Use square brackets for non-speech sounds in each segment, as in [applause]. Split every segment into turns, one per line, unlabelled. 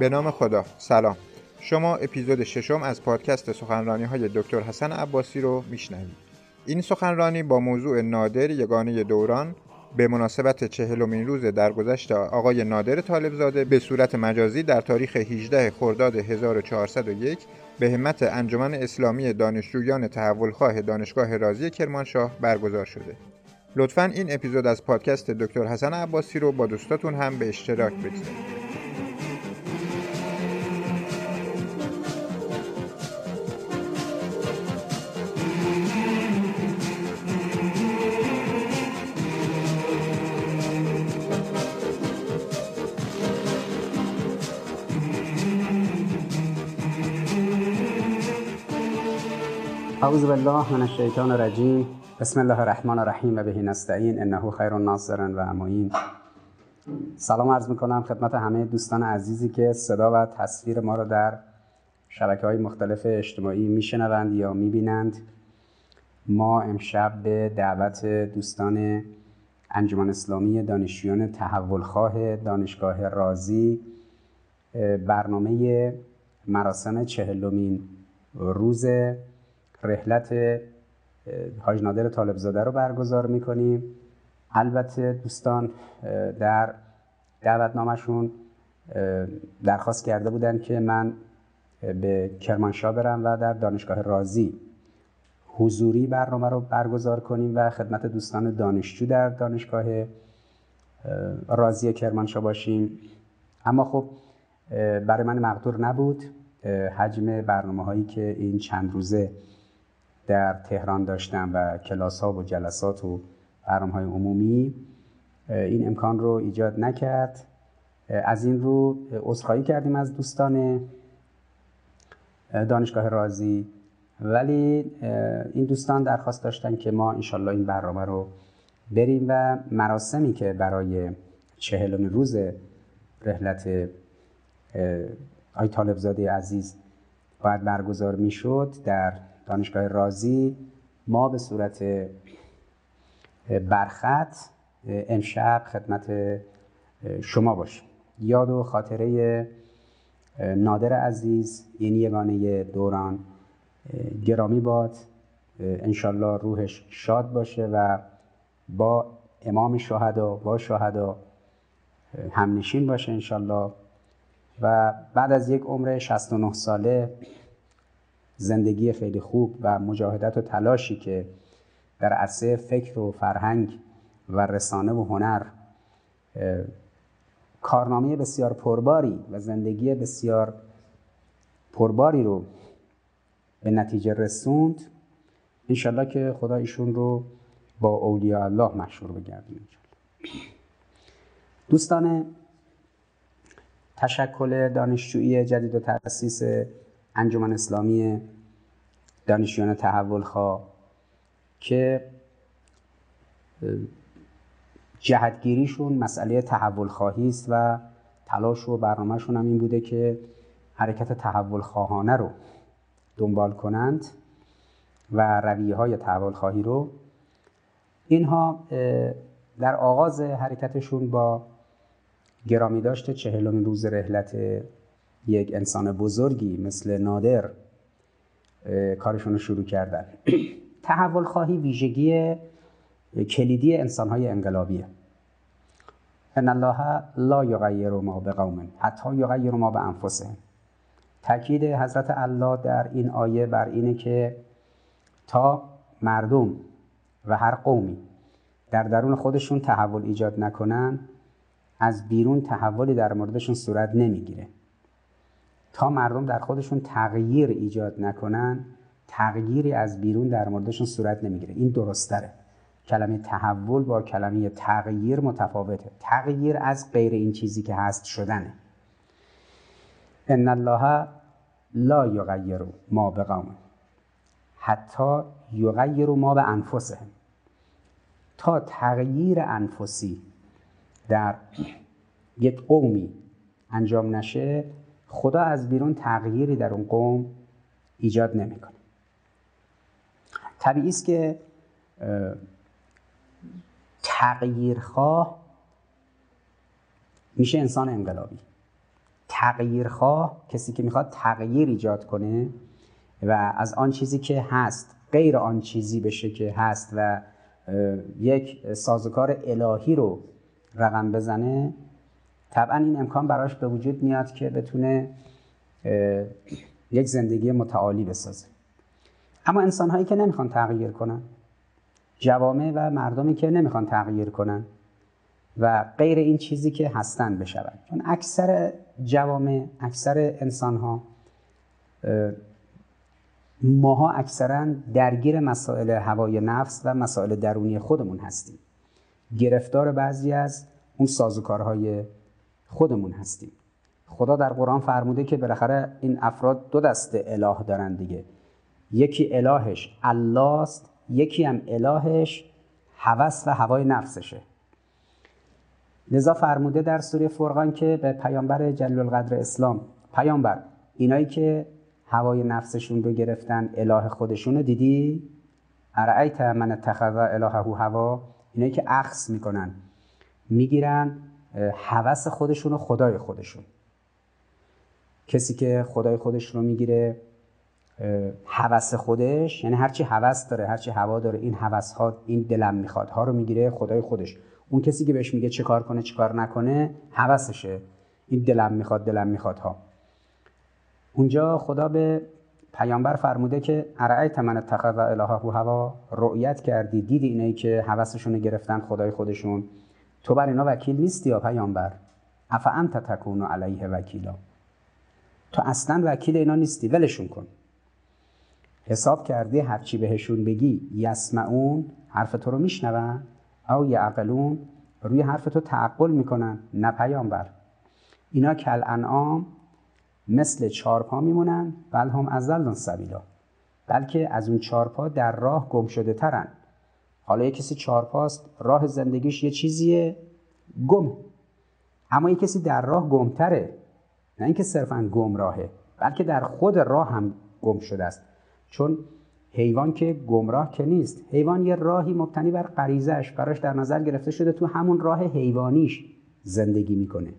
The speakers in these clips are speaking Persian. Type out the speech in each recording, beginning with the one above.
به نام خدا سلام شما اپیزود ششم از پادکست سخنرانی های دکتر حسن عباسی رو میشنوید این سخنرانی با موضوع نادر یگانه دوران به مناسبت چهلمین روز درگذشت آقای نادر طالبزاده به صورت مجازی در تاریخ 18 خرداد 1401 به همت انجمن اسلامی دانشجویان تحولخواه دانشگاه رازی کرمانشاه برگزار شده. لطفا این اپیزود از پادکست دکتر حسن عباسی رو با دوستاتون هم به اشتراک بگذارید.
اعوذ بالله من الشیطان الرجیم. بسم الله الرحمن الرحیم. و بهی نستعین. انه خیر ناصر و معین. سلام عرض می‌کنم خدمت همه دوستان عزیزی که صدا و تصویر ما را در شبکه های مختلف اجتماعی میشنوند یا می‌بینند. ما امشب به دعوت دوستان انجمن اسلامی دانشجویان تحولخواه دانشگاه رازی برنامه مراسم چهلمین روز رحلت حاج نادر طالبزاده رو برگزار می‌کنیم. البته دوستان در دعوتنامهشون درخواست کرده بودن که من به کرمانشاه برم و در دانشگاه رازی حضوری برنامه رو برگزار کنیم و خدمت دوستان دانشجو در دانشگاه رازی کرمانشاه باشیم. اما خب برای من مقدور نبود. حجم برنامه هایی که این چند روزه در تهران داشتم و کلاس ها و جلسات و برنامه های عمومی این امکان رو ایجاد نکرد. از این رو عذرخواهی کردیم از دوستان دانشگاه رازی. ولی این دوستان درخواست داشتن که ما انشالله این برنامه رو بریم و مراسمی که برای چهلمین روز رحلت آی عزیز باید برگزار می‌شد در دانشگاه رازی ما به صورت برخط امشب خدمت شما باشیم. یاد و خاطره نادر عزیز این یگانه دوران گرامی باد. انشالله روحش شاد باشه و با امام شهدا با شهدا همنشین باشه انشالله. و بعد از یک عمر 69 ساله زندگی خیلی خوب و مجاهدت و تلاشی که در عرصه فکر و فرهنگ و رسانه و هنر کارنامه بسیار پرباری و زندگی بسیار پرباری رو به نتیجه رسوند انشالله که خدا ایشون رو با اولیاء الله مشهور بگردیم دوستان تشکل دانشجویی جدید و تأسیس انجمن اسلامی دانشجویان تحول خواه که جهتگیریشون مسئله تحول خواهی است و تلاش و برنامهشون هم این بوده که حرکت تحول خواهانه رو دنبال کنند و رویه های تحول خواهی رو. اینها در آغاز حرکتشون با گرامی داشته چهلمین روز رحلت یک انسان بزرگی مثل نادر کارشون رو شروع کردن. [clears throat] تحول خواهی ویژگی کلیدی انسان های انقلابیه. ان الله لا یغیر ما بقوم حتی یغیر ما به انفسهم. تاکید حضرت الله در این آیه بر اینه که تا مردم و هر قومی در درون خودشون تحول ایجاد نکنن از بیرون تحولی در موردشون صورت نمی‌گیره. تا مردم در خودشون تغییر ایجاد نکنن تغییری از بیرون در موردشون صورت نمی‌گیره. این درستره کلمه تحول با کلمه تغییر متفاوته. تغییر از غیر این چیزی که هست شدنه. ان الله لا یغیر ما بقوم حتی یغیر ما به انفسهم تا تغییر انفسی در یک قومی انجام نشه خدا از بیرون تغییری در اون قوم ایجاد نمی‌کنه. طبیعی است که تغییرخواه میشه انسان انقلابی. تغییرخواه کسی که می‌خواد تغییر ایجاد کنه و از آن چیزی که هست غیر آن چیزی بشه که هست و یک سازوکار الهی رو رقم بزنه طبعا این امکان براش به وجود میاد که بتونه یک زندگی متعالی بسازه. اما انسان هایی که نمی‌خوان تغییر کنن جوامع و مردمی که نمی‌خوان تغییر کنن و غیر این چیزی که هستند بشود چون اکثر جوامع اکثر انسان ها ماها اکثرا درگیر مسائل هوای نفس و مسائل درونی خودمون هستیم. گرفتار بعضی از اون سازوکارهای خودمون هستیم. خدا در قرآن فرموده که بالاخره این افراد دو دسته اله دارن دیگه. یکی الهش الله است یکی هم الهش هوس و هوای نفسشه. لذا فرموده در سوره فرقان که به پیامبر جلال القدر اسلام پیامبر اینایی که هوای نفسشون رو گرفتن اله خودشون رو دیدی؟ ارعیت من اتخذ الهه هوا؟ اینایی که عکس می‌کنن می‌گیرن هوس خودشون و خدای خودشون. کسی که خدای خودش رو می‌گیره هوس خودش یعنی هرچی هوس داره هرچی هوا داره این هوس ها این دلم می‌خواد ها رو می‌گیره خدای خودش. اون کسی که بهش میگه چه کار کنه چه کار نکنه هوسشه این دلم می‌خواد دلم می‌خواد ها. اونجا خدا به پیامبر فرموده که ارعیت من اتخذ الهه هوا؟ رؤیت کردی دیدی اینایی که هوسشون گرفتن خدای خودشون. تو بر اینا وکیل نیستی یا پیامبر؟ افا انت تکون علیه وکیلا. تو اصلا وکیل اینا نیستی ولشون کن. حساب کردی هرچی بهشون بگی یسمعون حرف تو رو میشنون او یعقلون روی حرف تو تعقل می‌کنن نه پیامبر. اینا کل انعام مثل چارپا میمونن بل هم از سبیلا. بلکه از اون چارپا در راه گم شده ترن. حالا یه کسی چارپاست راه زندگیش یه چیزیه. گم. اما یه کسی در راه گمتره. نه اینکه صرفا گمراهه بلکه در خود راه هم گم شده است. چون حیوان که گمراه که نیست حیوان یه راهی مبتنی بر غریزش براش در نظر گرفته شده تو همون راه حیوانیش زندگی می‌کنه.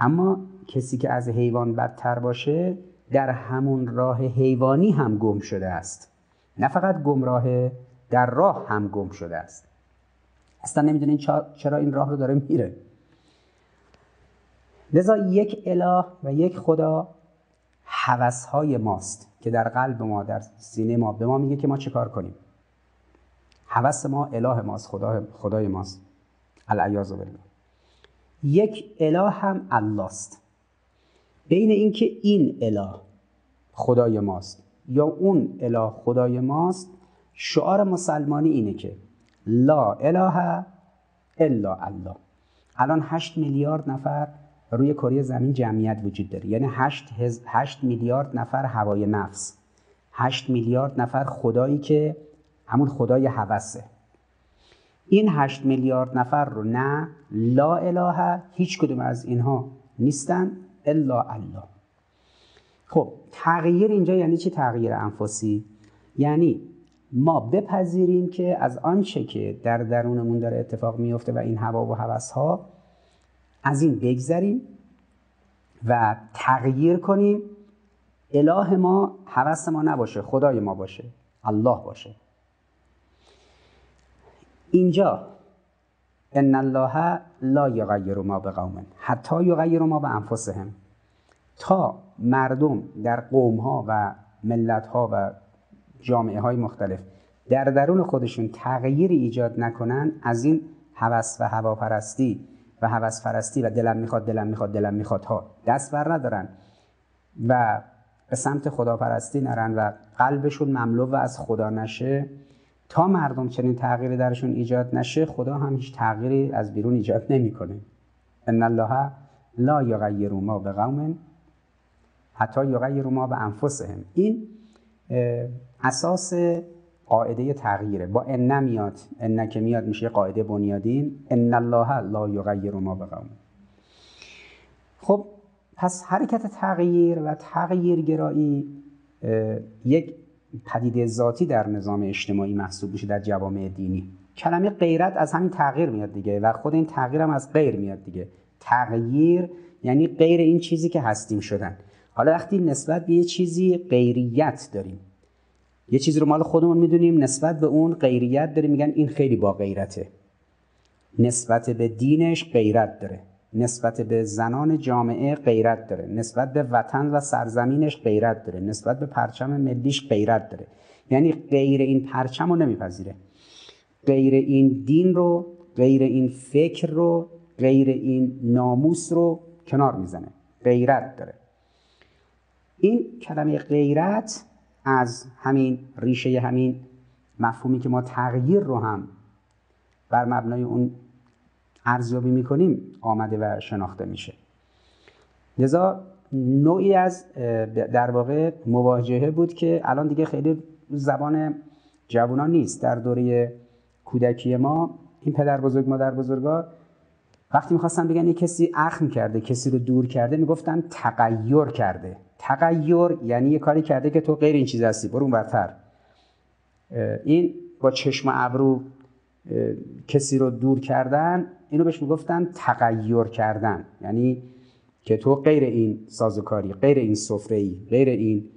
اما کسی که از حیوان بدتر باشه در همون راه حیوانی هم گم شده است. نه فقط گمراه در راه هم گم شده است. اصلا نمی‌دونین چرا این راه رو داره میره. لذا یک اله و یک خدا های ماست که در قلب ما در سینه ما به ما میگه که ما چه کار کنیم. حوث ما اله ماست خدا خدای ماست. العیاذ بالله. یک اله هم الله است بین اینکه این اله خدای ماست یا اون اله خدای ماست شعار مسلمانی اینه که لا اله الا الله. الان هشت میلیارد نفر روی کره زمین جمعیت وجود داره. یعنی 8, 8 میلیارد نفر هوای نفس. 8 میلیارد نفر خدایی که همون خدای هوسه. این 8 میلیارد نفر رو نه لا اله هیچ کدوم از اینها نیستن الا الله. خب تغییر اینجا یعنی چی تغییر انفسی یعنی ما بپذیریم که از آنچه که در درونمون داره اتفاق میفته و این هوا و هوس ها از این بگذریم و تغییر کنیم. اله ما حوث ما نباشه خدای ما باشه الله باشه. اینجا ان الله لا یغیر ما به قوم حتی یغیر ما به انفسهم. تا مردم در قوم ها و ملت ها و جامعه های مختلف در درون خودشون تغییر ایجاد نکنن از این هوس و هواپرستی و هوس فرستی و دلم می‌خواد دلم می‌خواد دلم می‌خواد ها دست بر ندارن و به سمت خداپرستی نرن و قلبشون مملو و از خدا نشه. تا مردم چنین تغییری درشون ایجاد نشه خدا هم هیچ تغییری از بیرون ایجاد نمی‌کنه. ان الله لا یغیر ما به قوم حتی یغیر ما به انفسهم. این اساس قاعده تغییره. با ان نمیاد ان که میاد میشه قاعده بنیادین. ان الله لا یغیر ما بقوم. خب پس حرکت تغییر و تغییر گرایی یک پدیده ذاتی در نظام اجتماعی محسوب میشه در جوامع دینی. کلمه غیرت از همین تغییر میاد دیگه و خود این تغییر هم از غیر میاد دیگه. تغییر یعنی غیر این چیزی که هستیم شدن. حالا وقتی نسبت به یه چیزی غیریت داریم یه چیزی رو مال خودمون می‌دونیم نسبت به اون غیریت داریم میگن این خیلی با غیرته. نسبت به دینش غیرت داره. نسبت به زنان جامعه غیرت داره. نسبت به وطن و سرزمینش غیرت داره. نسبت به پرچم ملیش غیرت داره. یعنی غیر این پرچم رو نمیپذیره. غیر این دین رو غیر این فکر رو غیر این ناموس رو کنار می‌زنه. غیرت داره. این کلمه غیرت از همین ریشه همین مفهومی که ما تغییر رو هم بر مبنای اون ارزیابی می‌کنیم آمده و شناخته میشه. لذا نوعی از در واقع مواجهه بود که الان دیگه خیلی زبان جوانان نیست. در دوره کودکی ما این پدر بزرگ مادر بزرگا وقتی می‌خواستن بگن یه کسی اخم کرده کسی رو دور کرده می‌گفتن تغییر کرده. تغییر یعنی یه کاری کرده که تو غیر این چیز هستی. برون برتر. این با چشم ابرو کسی رو دور کردن اینو بهش می‌گفتن تغییر کردن. یعنی که تو غیر این سازوکاری غیر این سفره ای غیر این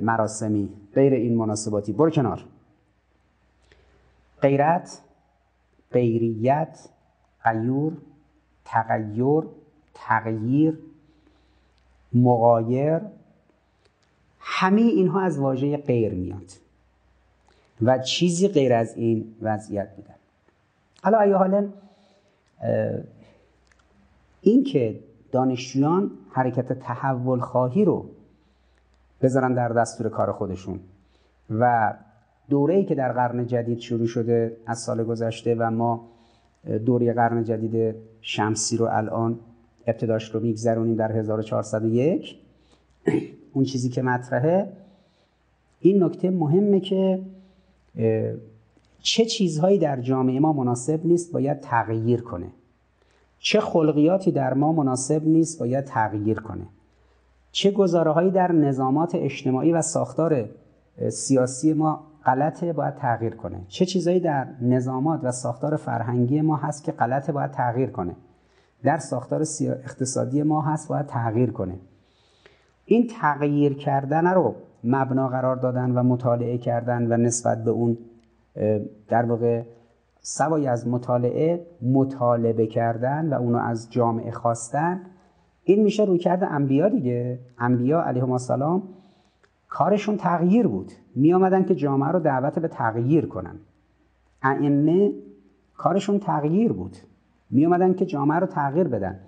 مراسمی غیر این مناسباتی. برو کنار. غیرت غیریت غیور تغییر تغییر مغایر همه اینها از واژه غیر میاد. و چیزی غیر از این وضعیت بودن حالا ای حالا این که دانشجویان حرکت تحول خواهی رو بذارن در دستور کار خودشون و دوره ای که در قرن جدید شروع شده از سال گذشته و ما دوره قرن جدید شمسی رو الان ابتداش رو میگذرونیم در 1401 اون چیزی که مطرحه این نکته مهمه که چه چیزهایی در جامعه ما مناسب نیست باید تغییر کنه. چه خلقیاتی در ما مناسب نیست باید تغییر کنه. چه گزاره در نظامات اجتماعی و ساختار سیاسی ما غلطه باید تغییر کنه. چه چیزهایی در نظامات و ساختار فرهنگی ما هست که غلطه باید تغییر کنه. در ساختار اقتصادی ما هست باید تغییر کنه. این تغییر کردن رو مبنا قرار دادن و مطالعه کردن و نسبت به اون در واقع سوای از مطالعه مطالبه کردن و اونو از جامعه خواستن این میشه روی کرده انبیا دیگه. انبیا علیهم السلام کارشون تغییر بود. می آمدن که جامعه رو دعوت به تغییر کنن. ائمه کارشون تغییر بود. می آمدن که جامعه رو تغییر بدن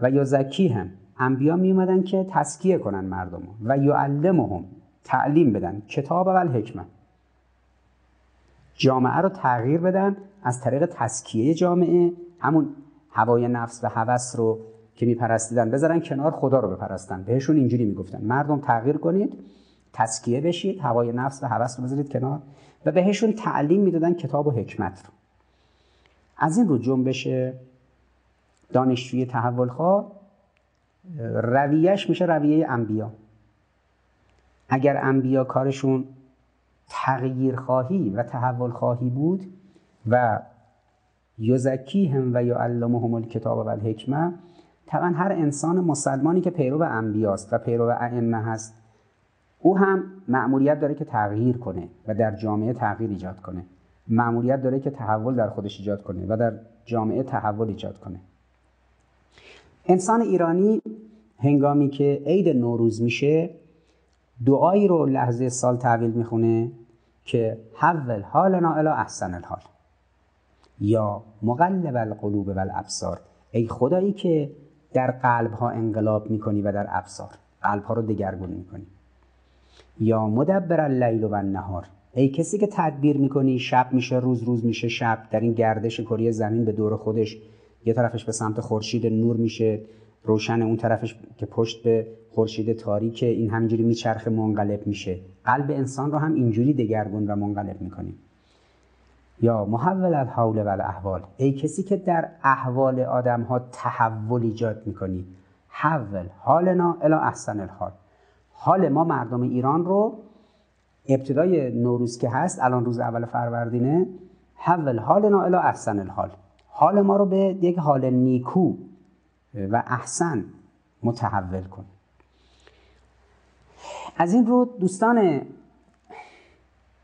و یا زکی هم انبیا می آمدن که تسکیه کنن مردم و یعلمهم تعلیم بدن. کتاب و الحکمه جامعه رو تغییر بدن از طریق تسکیه جامعه همون هوای نفس و هوس رو که میپرستیدن بذارن کنار خدا رو بپرستن. بهشون اینجوری می‌گفتن. مردم تغییر کنید تسکیه بشید هوای نفس و هوس رو بذارید کنار و بهشون تعلیم می‌دادن کتاب و حکمت رو. از این رو جنبش دانشجوی تحول خواه رویش میشه رویه انبیا. اگر انبیا کارشون تغییر خواهی و تحول خواهی بود و یزکی هم و یعلمهم الکتاب و الحکمه طبعا هر انسان مسلمانی که پیرو انبیاست و پیرو ائمه هست او هم مأموریت داره که تغییر کنه و در جامعه تغییر ایجاد کنه. مأموریت داره که تحول در خودش ایجاد کنه و در جامعه تحول ایجاد کنه. انسان ایرانی هنگامی که عید نوروز میشه دعایی رو لحظه سال تحویل می‌خونه که حول حالنا الی احسن الحال. یا مقلب القلوب و الابصار ای خدایی که در قلب ها انقلاب می‌کنی و در ابصار. قلب ها رو دگرگون می‌کنی. یا مدبر اللیل و النهار. ای کسی که تدبیر می‌کنی شب میشه روز روز میشه شب. در این گردش کره زمین به دور خودش یه طرفش به سمت خورشید نور میشه. روشن اون طرفش که پشت به خورشید تاریک این همینجوری میچرخه منقلب میشه. قلب انسان رو هم اینجوری دگرگون و منقلب می‌کنیم. یا محول الحول و الاحوال. ای کسی که در احوال آدم ها تحول ایجاد می‌کنی. حول حالنا الی احسن الحال. حال ما مردم ایران رو ابتدای نوروز که هست الان روز اول فروردینه حول حالنا الی احسن الحال. حال ما رو به یک حال نیکو و احسن متحول کنه از این رو دوستان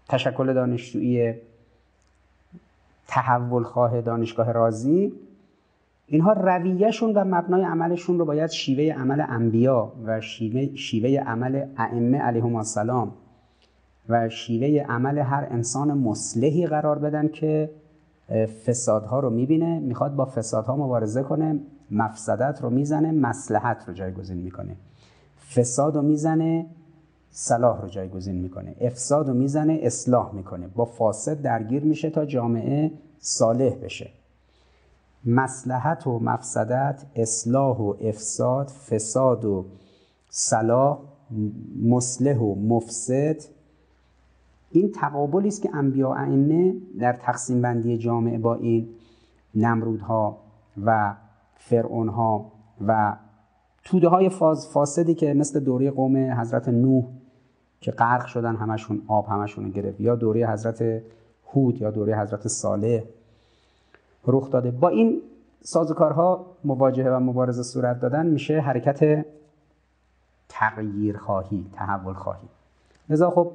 تشکل دانشجویی تحول خواه دانشگاه رازی اینها رویهشون و مبنای عملشون رو باید شیوه عمل انبیا و شیوه, شیوه عمل ائمه علیهم السلام و شیوه عمل هر انسان مصلحی قرار بدن که فسادها رو می‌بینه می‌خواد با فسادها مبارزه کنه مفسدت رو می‌زنه مسلحت رو جایگزین می‌کنه. فساد رو می‌زنه صلاح رو جایگزین می‌کنه. افساد رو می‌زنه اصلاح می‌کنه. با فاسد درگیر میشه تا جامعه صالح بشه. مسلحت و مفسدت اصلاح و افساد فساد و صلاح مصلح و مفسد این تقابلی است که انبیا ائمه در تقسیم بندی جامعه با این نمرودها و فرعونها و توده های فاسدی که مثل دوره قوم حضرت نوح که غرق شدن همشون آب همشون گرفت یا دوره حضرت هود یا دوره حضرت صالح رخ داده. با این سازوکارها مواجهه و مبارزه صورت دادن میشه حرکت تغییر خواهی تحول خواهی لذا خب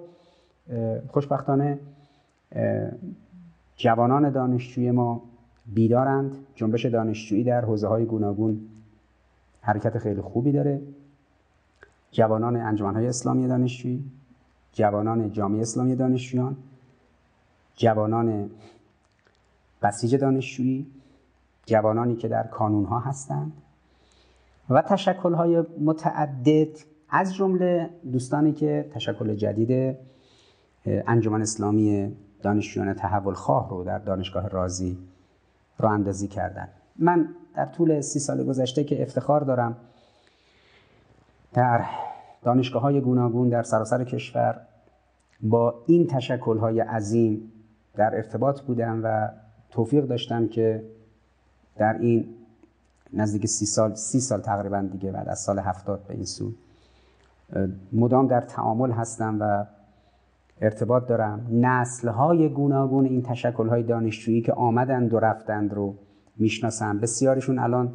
خوشبختانه جوانان دانشجوی ما بیدارند. جنبش دانشجویی در حوزه های گوناگون حرکت خیلی خوبی داره. جوانان انجمن های اسلامی دانشجویی جوانان جامعه اسلامی دانشجویان جوانان بسیج دانشجویی جوانانی که در کانون ها هستند و تشکل های متعدد از جمله دوستانی که تشکل جدید انجمن اسلامی دانشجویان تحول خواه رو در دانشگاه رازی رو اندازی کردن. من در طول سی سال گذشته که افتخار دارم در دانشگاه های گوناگون در سراسر کشور با این تشکل های عظیم در ارتباط بودم و توفیق داشتم که در این نزدیک سی سال سی سال تقریبا دیگه بعد از سال هفتاد به این سو مدام در تعامل هستم و ارتباط دارم. نسل های گوناگون این تشکل های دانشجویی که آمدند و رفتند رو می‌شناسم. بسیارشون الان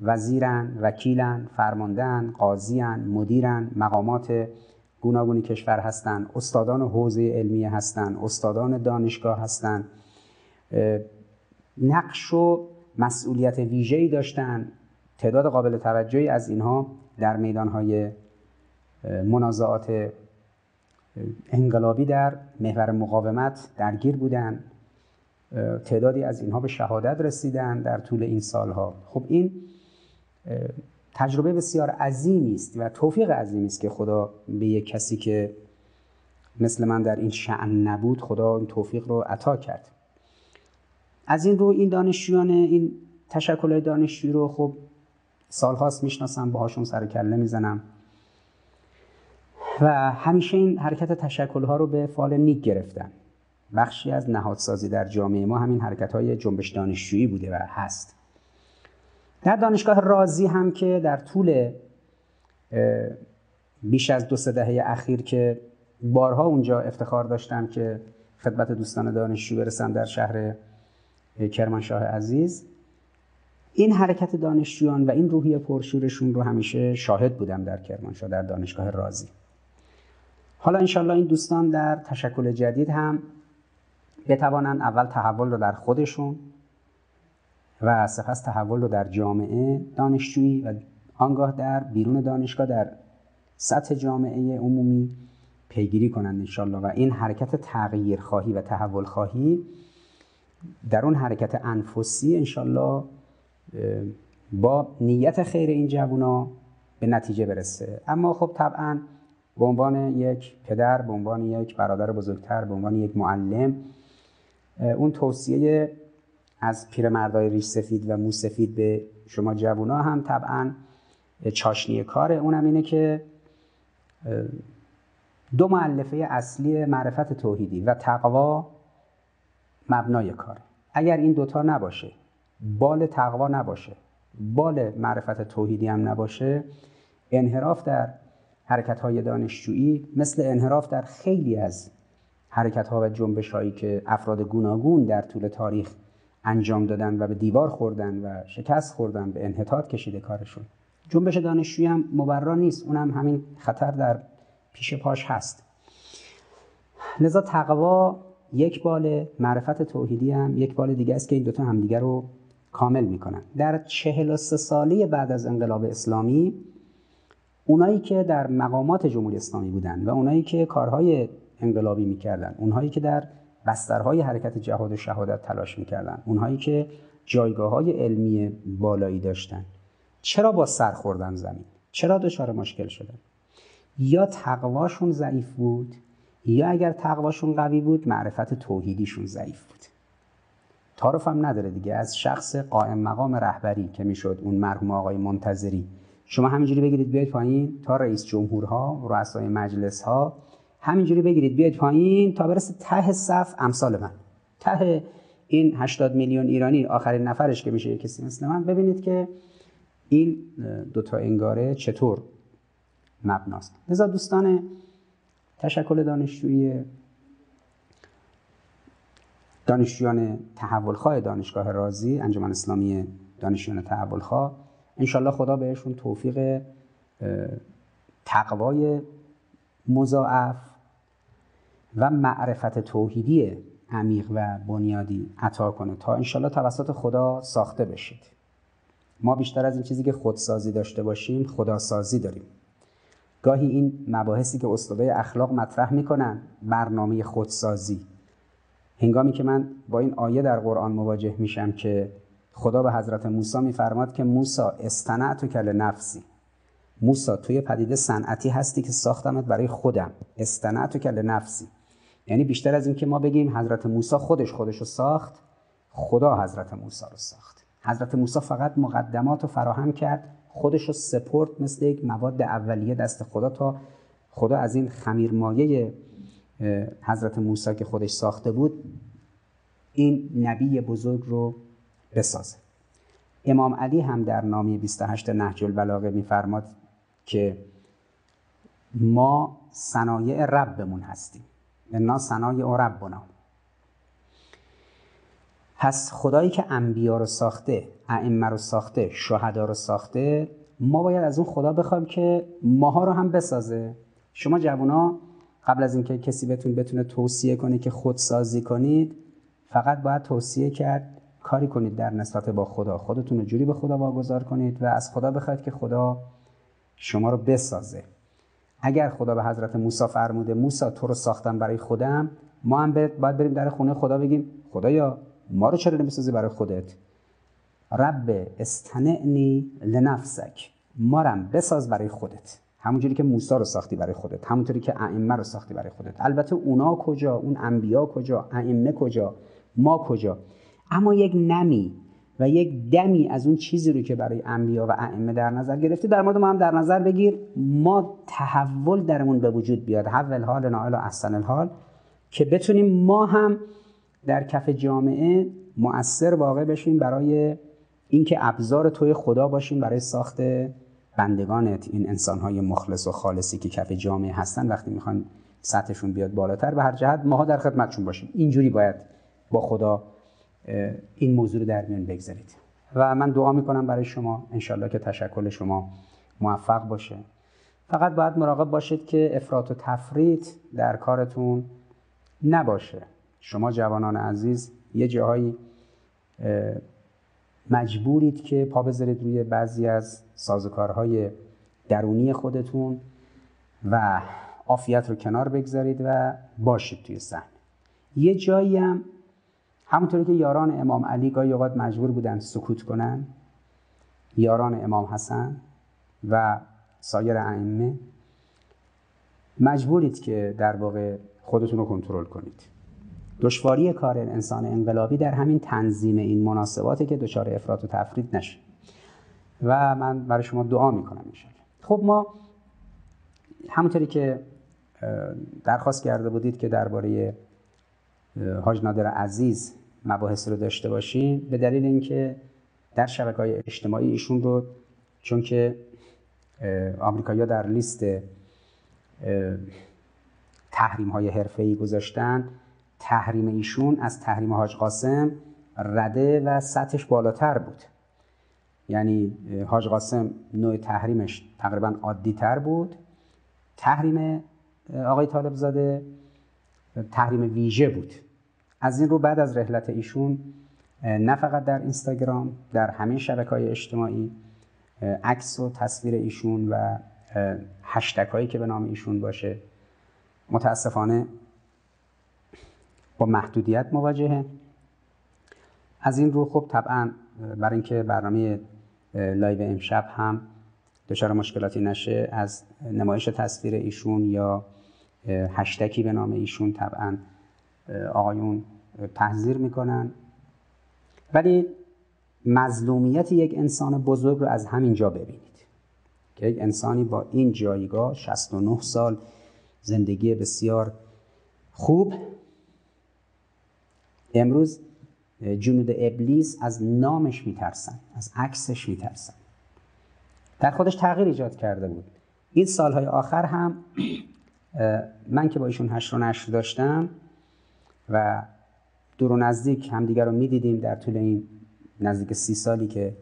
وزیرن، وکیلن، فرماندهن، قاضیان، مدیرن، مقامات گوناگونی کشور هستند، استادان حوزه علمیه هستند، استادان دانشگاه هستند، نقش و مسئولیت ویژه‌ای داشتن. تعداد قابل توجهی از اینها در میدانهای منازعات انقلابی در محور مقاومت درگیر بودند تعدادی از اینها به شهادت رسیدن در طول این سالها. خب این تجربه بسیار عظیمی است و توفیق عظیمی است که خدا به یک کسی که مثل من در این شعن نبود خدا این توفیق رو عطا کرد. از این رو این دانشجویان این تشکل دانشجویی رو خب سالهاست می‌شناسم باهاشون سر کله می‌زنم. و همیشه این حرکت تشکل ها رو به فال نیک گرفتن. بخشی از نهادسازی در جامعه ما همین حرکت های جنبش دانشجویی بوده و هست. در دانشگاه رازی هم که در طول بیش از دو سه دهه اخیر که بارها اونجا افتخار داشتم که خدمت دوستان دانشجو برسم در شهر کرمانشاه عزیز این حرکت دانشجویان و این روحیه پرشورشون رو همیشه شاهد بودم در کرمانشاه در دانشگاه رازی. حالا انشالله این دوستان در تشکل جدید هم بتوانند اول تحول رو در خودشون و سپس تحول رو در جامعه دانشجویی و آنگاه در بیرون دانشگاه در سطح جامعه عمومی پیگیری کنند انشالله. و این حرکت تغییر خواهی و تحول خواهی در اون حرکت انفسی انشالله با نیت خیر این جوونا به نتیجه برسه. اما خب طبعا به عنوان یک پدر به عنوان یک برادر بزرگتر به عنوان یک معلم اون توصیه از پیرمردای ریش سفید و مو سفید به شما جوونا هم طبعا چاشنی کاره. اونم اینه که دو معلفه اصلی معرفت توحیدی و تقوا مبنای کاره. اگر این دوتا نباشه بال تقوا نباشه بال معرفت توحیدی هم نباشه انحراف در حرکت های دانشجویی مثل انحراف در خیلی از حرکت ها و جنبش هایی که افراد گوناگون در طول تاریخ انجام دادن و به دیوار خوردن و شکست خوردن به انحطاط کشیده کارشون. جنبش دانشجویی هم مبرا نیست اونم همین خطر در پیش پاش هست. لذا تقوا یک بال معرفت توحیدی هم یک بال دیگه است که این دوتا همدیگه رو کامل می‌کنن. در چهل و سه ساله بعد از انقلاب اسلامی اونایی که در مقامات جمهوری اسلامی بودن و اونایی که کارهای انقلابی می‌کردن اونهایی که در بسترهای حرکت جهاد و شهادت تلاش می‌کردن اونهایی که جایگاه های علمی بالایی داشتن چرا با سر خوردن زمین؟ چرا دچار مشکل شدن؟ یا تقواشون ضعیف بود یا اگر تقواشون قوی بود معرفت توحیدیشون ضعیف بود. تعارف هم نداره دیگه از شخص قائم مقام رهبری که می‌شد اون مرحوم آقای منتظری شما همینجوری بگیرید بیاید پایین تا رئیس جمهورها رؤسای مجلس ها همینجوری بگیرید بیاید پایین تا برسه ته صف امثال من. ته این 80 میلیون ایرانی آخرین نفرش که میشه کسی مثل من. ببینید که این دوتا انگاره چطور مبناست. لذا دوستان تشکل دانشجویی دانشجویان تحولخواه دانشگاه رازی انجمن اسلامی دانشجویان تحولخواه انشالله خدا بهشون توفیق تقوای مضاعف و معرفت توحیدی عمیق و بنیادی عطا کنه تا انشالله توسط خدا ساخته بشید. ما بیشتر از این چیزی که خودسازی داشته باشیم خداسازی داریم. گاهی این مباحثی که استادای اخلاق مطرح می‌کنن برنامه خودسازی. هنگامی که من با این آیه در قرآن مواجه میشم که خدا به حضرت موسی میفرماد که موسی استنعت کل نفسی. موسی توی پدیده صنعتی هستی که ساختمت برای خودم. استنعت کل نفسی. یعنی بیشتر از اینکه ما بگیم حضرت موسی خودش خودش رو ساخت خدا حضرت موسی رو ساخت. حضرت موسی فقط مقدمات رو فراهم کرد خودش رو سپورت مثل یک مواد اولیه دست خدا تا خدا از این خمیرمایه حضرت موسی که خودش ساخته بود این نبی بزرگ رو بسازه. امام علی هم در نامی 28 نهج البلاغه میفرماد که ما صنایع ربمون هستیم. انا صنایع ربنا. پس خدایی که انبیا رو ساخته ائمه رو ساخته شهدا رو ساخته ما باید از اون خدا بخوایم که ماها رو هم بسازه. شما جوونا قبل از اینکه کسی بتون بتونه توصیه کنه که خودسازی کنید فقط باید توصیه کرد کاری کنید در نسبت با خدا. خودتون رو جوری به خدا واگذار کنید و از خدا بخواید که خدا شما رو بسازه. اگر خدا به حضرت موسی فرموده موسی تو رو ساختم برای خودم. ما هم باید بریم در خونه خدا بگیم خدایا ما رو چرا نمی‌سازی برای خودت؟ رب استنعنی لنفسک. ما رم بساز برای خودت. همونجوری که موسی رو ساختی برای خودت همونطوری که ائمه رو ساختی برای خودت. البته اونا کجا؟ اون انبیا کجا؟ ائمه کجا؟ ما کجا؟ اما یک نمی و یک دمی از اون چیزی رو که برای انبیا و ائمه در نظر گرفتی در مورد ما هم در نظر بگیر. ما تحول درمون به وجود بیاد. حول حال نائل و احسن الحال که بتونیم ما هم در کف جامعه مؤثر واقع بشیم برای اینکه ابزار توی خدا باشیم برای ساخت بندگانت این انسانهای مخلص و خالصی که کف جامعه هستن. وقتی می‌خوان سطحشون بیاد بالاتر به هر جهت ماها در خدمتشون باشیم. اینجوری باید با خدا این موضوع رو در میان بگذارید. و من دعا می‌کنم برای شما انشالله که تشکل شما موفق باشه. فقط باید مراقب باشید که افراط و تفرید در کارتون نباشه. شما جوانان عزیز یه جاهایی مجبورید که پا بذارید روی بعضی از سازوکارهای درونی خودتون و عافیت رو کنار بگذارید و باشید توی صحنه. یه جایی هم همونطوری که یاران امام علی گاهی اوقات مجبور بودن سکوت کنن یاران امام حسن و سایر ائمه مجبورید که در واقع خودتون رو کنترل کنید. دشواری کار انسان انقلابی در همین تنظیم این مناسباته که دچار افراط و تفرید نشه. و من برای شما دعا می‌کنم انشاءالله. خب ما همونطوری که درخواست کرده بودید که درباره حاج نادر عزیز مباحث رو داشته باشیم به دلیل اینکه در شبکه های اجتماعی ایشون رو چون که آمریکایی‌ها در لیست تحریم های حرفه‌ای گذاشتن تحریم ایشون از تحریم حاج قاسم رده و سطحش بالاتر بود. یعنی حاج قاسم نوع تحریمش تقریبا عادی تر بود. تحریم آقای طالب زاده تحریم ویژه بود. از این رو بعد از رحلت ایشون نه فقط در اینستاگرام در همه شبکه های اجتماعی عکس و تصویر ایشون و هشتک هایی که به نام ایشون باشه متاسفانه با محدودیت مواجهه. از این رو خب طبعا برای اینکه برنامه live امشب هم دچار مشکلاتی نشه از نمایش تصویر ایشون یا هشتکی به نام ایشون طبعا آقایون تحذیر می‌کنن. ولی مظلومیت یک انسان بزرگ رو از همین جا ببینید که یک انسانی با این جایگاه 69 سال زندگی بسیار خوب. امروز جنود ابلیس از نامش میترسن از عکسش میترسن. در خودش تغییر ایجاد کرده بود. این سالهای آخر هم من که با ایشون هشت و نشر داشتم و دور و نزدیک همدیگر رو می‌دیدیم در طول این نزدیک سی سالی که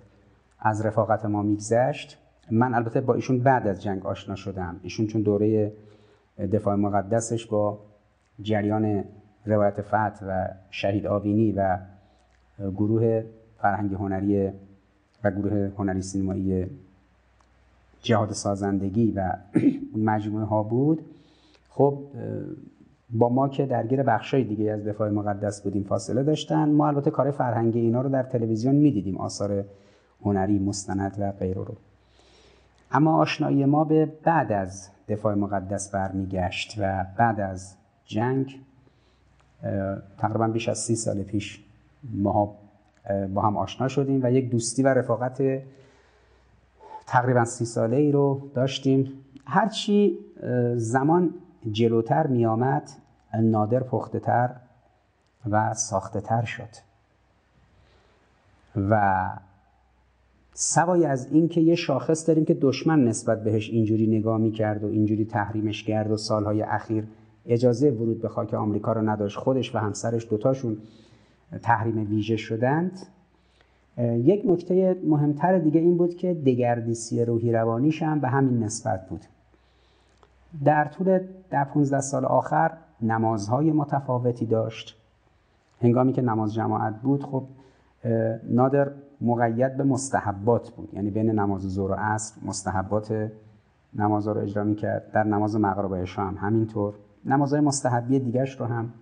از رفاقت ما میگذشت. من البته با ایشون بعد از جنگ آشنا شدم. ایشون چون دوره دفاع مقدسش با جریان روایت فتح و شهید آبینی و گروه فرهنگ هنری و گروه هنری سینمایی جهاد سازندگی و [clears throat] مجموعه ها بود. خب با ما که درگیر بخشای دیگه از دفاع مقدس بودیم فاصله داشتن. ما البته کار فرهنگی اینا رو در تلویزیون می‌دیدیم آثار هنری مستند و غیره رو. اما آشنایی ما به بعد از دفاع مقدس برمیگشت و بعد از جنگ تقریبا بیش از سی سال پیش ما با هم آشنا شدیم و یک دوستی و رفاقت تقریبا سی ساله ای رو داشتیم. هرچی زمان جلوتر می آمد نادر پخته تر و ساخته تر شد. و سوای از این که یه شاخص داریم که دشمن نسبت بهش اینجوری نگاه می کرد و اینجوری تحریمش کرد و سالهای اخیر اجازه ورود به خاک آمریکا رو نداشت خودش و همسرش دوتاشون تحریم ویژه شدند. یک نکته مهمتر دیگه این بود که دگردیسی روحی روانیش هم به همین نسبت بود. در طول در 15 سال آخر نمازهای متفاوتی داشت. هنگامی که نماز جماعت بود خب نادر مقید به مستحبات بود. یعنی بین نماز ظهر و عصر مستحبات نماز رو اجرا کرد در نماز مغرب و عشا هم همینطور. نمازهای مستحبی دیگرش رو هم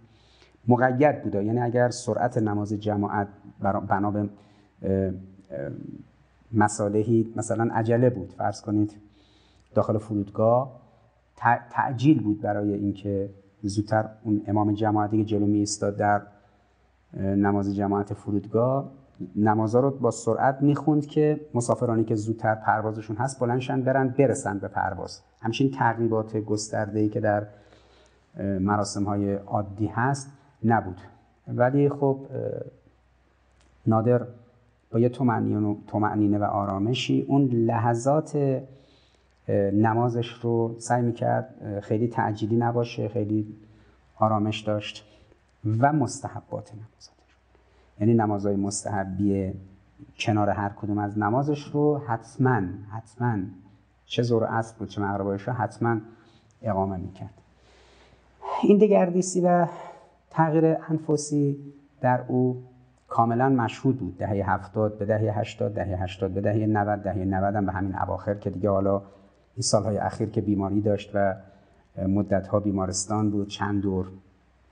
مقید بوده یعنی اگر سرعت نماز جماعت بنا به مسالهی مثلا عجله بود فرض کنید داخل فرودگاه تعجیل بود برای اینکه زودتر اون امام جماعتی که جلو می ایستاد در نماز جماعت فرودگاه. نمازها رو با سرعت می‌خوند که مسافرانی که زودتر پروازشون هست بلندشن برن برسن به پرواز. همچین تقریبات گسترده ای که در مراسم های عادی هست نبود. ولی خب نادر با یه تومعنینه و آرامشی اون لحظات نمازش رو سعی می‌کرد خیلی تعجیلی نباشه خیلی آرامش داشت و مستحبات نمازاتش یعنی نمازهای مستحبی کنار هر کدوم از نمازش رو حتما حتما چه زور اصل بود چه مغرب حتما اقامه می‌کرد. این دگردیسی و تغییر انفسی در او کاملا مشهود بود. دهه هفتاد به دهه هشتاد دهه هشتاد به دهه 90 دهه 90 هم به همین اواخر که دیگه حالا این سالهای اخیر که بیماری داشت و مدتها بیمارستان بود چند دور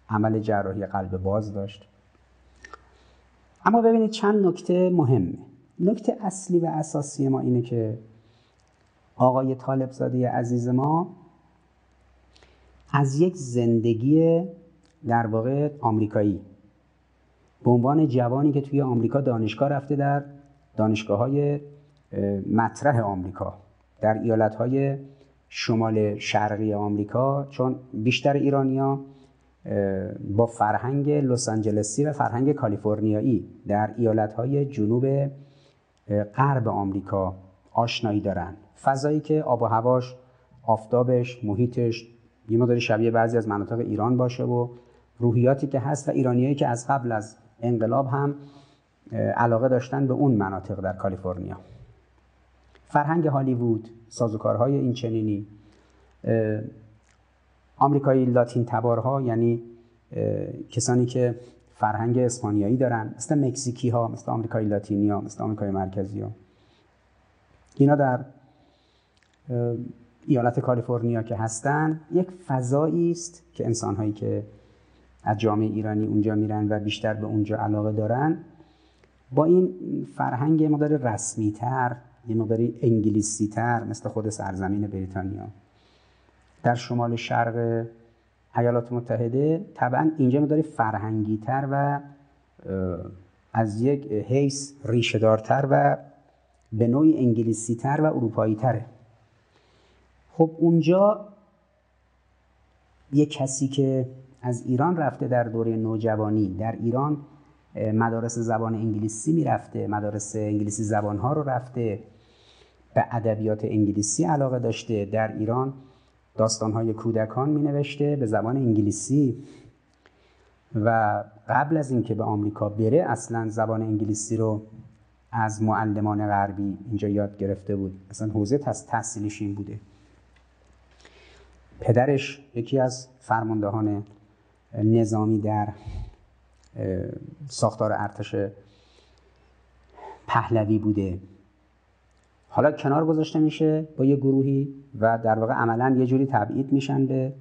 عمل جراحی قلب باز داشت. اما ببینید چند نکته مهمه نکته اصلی و اساسی ما اینه که آقای طالب زاده عزیز ما از یک زندگی در واقع آمریکایی. به عنوان جوانی که توی آمریکا دانشگاه رفته در دانشگاه های مطرح آمریکا. در ایالت های شمال شرقی آمریکا چون بیشتر ایرانیا با فرهنگ لس آنجلسی و فرهنگ کالیفرنیایی در ایالت های جنوب غرب آمریکا آشنایی دارن فضایی که آب و هواش آفتابش محیطش یه مدار شبیه بعضی از مناطق ایران باشه و روحیاتی که هست و ایرانیایی که از قبل از انقلاب هم علاقه داشتن به اون مناطق در کالیفرنیا. فرهنگ هالیوود سازوکارهای این چنینی آمریکایی لاتین تبارها یعنی کسانی که فرهنگ اسپانیایی دارن مثل مکزیکی ها مثل آمریکای لاتینی ها مثل آمریکای مرکزی ها اینا در ایالت کالیفرنیا که هستن یک فضایی است که انسان هایی که از جامعه ایرانی اونجا میرن و بیشتر به اونجا علاقه دارن با این فرهنگ مقدار رسمی تر یه مقداری انگلیسی تر مثل خود سرزمین بریتانیا. در شمال شرق ایالات متحده طبعا اینجا مقداری فرهنگی تر و از یک حیث ریشهدارتر و به نوعی انگلیسی تر و اروپایی تره خب اونجا یک کسی که از ایران رفته در دوره نوجوانی در ایران مدارس زبان انگلیسی می‌رفته مدارس انگلیسی زبانها رو رفته به ادبیات انگلیسی علاقه داشته. در ایران داستانهای کودکان می نوشته به زبان انگلیسی. و قبل از اینکه به آمریکا بره اصلا زبان انگلیسی رو از معلمان غربی اینجا یاد گرفته بود. اصلا حوزه تحصیلیش این بوده. پدرش یکی از فرماندهان نظامی در ساختار ارتش پهلوی بوده. حالا کنار گذاشته میشه با یه گروهی و در واقع عملا یه جوری تبعید میشن به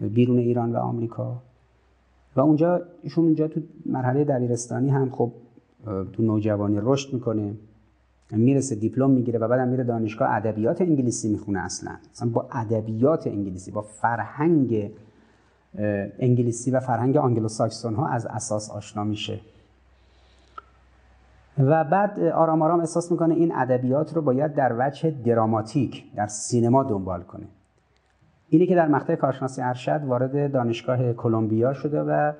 بیرون ایران و آمریکا. و اونجا ایشون اونجا تو مرحله دبیرستانی هم خب تو نوجوانی رشد می‌کنه می‌رسه دیپلم می‌گیره و بعدم میره دانشگاه. ادبیات انگلیسی می‌خونه اصلا. اصلا با ادبیات انگلیسی با فرهنگ انگلیسی و فرهنگ آنگلو ساکسون ها از اساس آشنا میشه. و بعد آرام آرام احساس می‌کنه این ادبیات رو باید در وجه دراماتیک در سینما دنبال کنه. اینی که در مقطع کارشناسی ارشد وارد دانشگاه کلمبیا شده و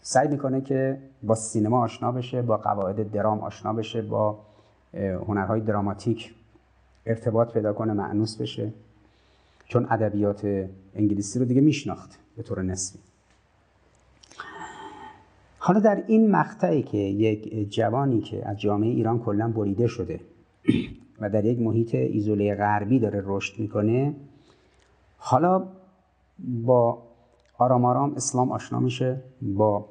سعی می‌کنه که با سینما آشنا بشه با قواعد درام آشنا بشه با هنرهای دراماتیک ارتباط پیدا کنه معنوس بشه. چون ادبیات انگلیسی رو دیگه میشناخت به طور نسبی. حالا در این مقطعی که یک جوانی که از جامعه ایران کلا بریده شده و در یک محیط ایزوله غربی داره رشد می‌کنه حالا با آرام آرام اسلام آشنا میشه با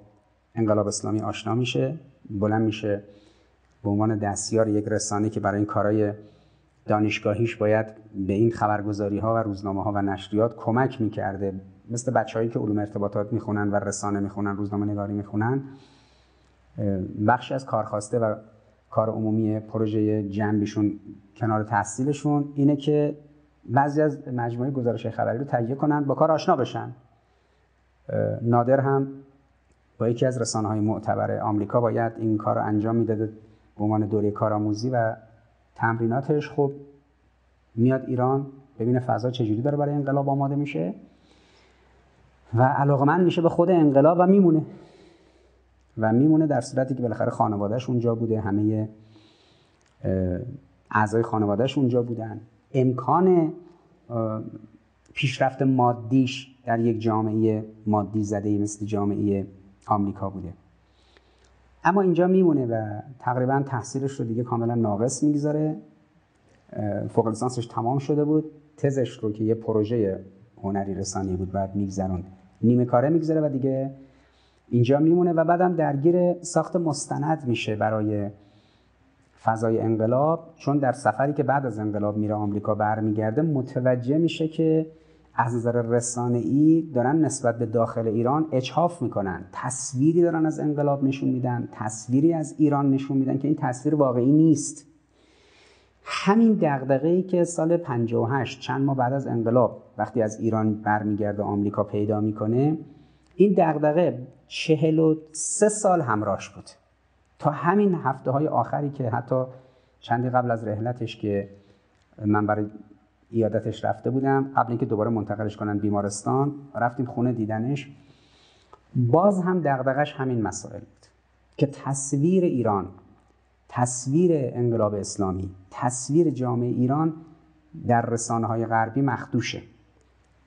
انقلاب اسلامی آشنا میشه بلند میشه به عنوان دستیار یک رسانه که برای این کارهای دانشگاهیش باید به این خبرگزاری ها و روزنامه ها و نشریات کمک می‌کرده. مثل بچههایی که علوم ارتباطات می‌خونن و رسانه می‌خونن روزنامه نگاری می‌خونن بخشی از کارخواسته و کار عمومی پروژه جنبیشون کنار تحصیلشون اینه که بعضی از مجموعه گزارش خبری رو تهیه کنن با کار آشنا بشن. نادر هم با یکی از رسانه های معتبر آمریکا باید این کار رو انجام می‌داده به عنوان دوره کارآموزی و تمریناتش خب میاد ایران ببینه فضا چجوری داره برای انقلاب آماده میشه و علاقمند میشه به خود انقلاب و میمونه. و میمونه در صورتی که بالاخره خانوادهش اونجا بوده همه اعضای خانوادهش اونجا بودن. امکان پیشرفت مادیش در یک جامعه مادی زده مثل جامعه آمریکا بوده. اما اینجا میمونه و تقریبا تحصیلش رو دیگه کاملا ناقص می‌گذاره. فوق لیسانسش تمام شده بود. تزش رو که یه پروژه هنری رسانی بود بعد میگذرون نیمه کاره میگذره و دیگه اینجا میمونه و بعدم درگیر ساخت مستند میشه برای فضای انقلاب. چون در سفری که بعد از انقلاب میره آمریکا برمیگرده متوجه میشه که از نظر رسانه ای دارن نسبت به داخل ایران اچهاف می‌کنن. تصویری دارن از انقلاب نشون میدن تصویری از ایران نشون میدن که این تصویر واقعی نیست. همین دغدغه ای که سال 58 چند ماه بعد از انقلاب وقتی از ایران برمیگرده آمریکا پیدا می‌کنه این دغدغه 43 سال همراهش بود. تا همین هفته های آخری که حتی چندی قبل از رحلتش که من برای ایادتش رفته بودم. قبل اینکه دوباره منتقلش کنن بیمارستان رفتیم خونه دیدنش. باز هم دغدغش همین مسائل بود که تصویر ایران تصویر انقلاب اسلامی تصویر جامعه ایران در رسانه های غربی مخدوشه.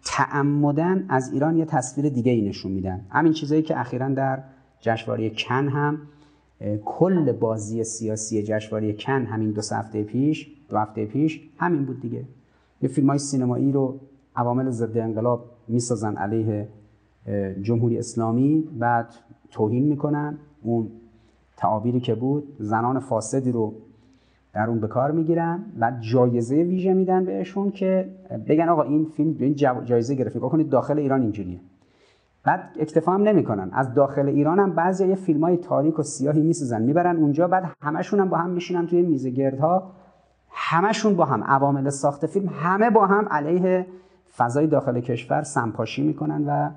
تعمدن از ایران یه تصویر دیگه ای نشون میدن. همین چیزایی که اخیرا در جشنواره کن هم کل بازی سیاسی جشنواره کن همین دو هفته پیش دو هفته پیش همین بود دیگه. یه فیلم های سینمایی رو عوامل ضد انقلاب می‌سازن علیه جمهوری اسلامی. بعد توهین می‌کنن. اون تعابیری که بود زنان فاسدی رو در اون به کار می‌گیرن و جایزه ویژه میدن بهشون که بگن آقا این فیلم این جایزه گرفت. کنید داخل ایران اینجوریه. بعد اکتفا هم نمی‌کنن. از داخل ایران هم بعضی یه فیلم های تاریک و سیاهی می‌سازن می‌برن اونجا. بعد همشون هم با هم میشینن توی میز گردها همشون با هم. عوامل ساخت فیلم همه با هم علیه فضای داخل کشور سمپاشی می‌کنن و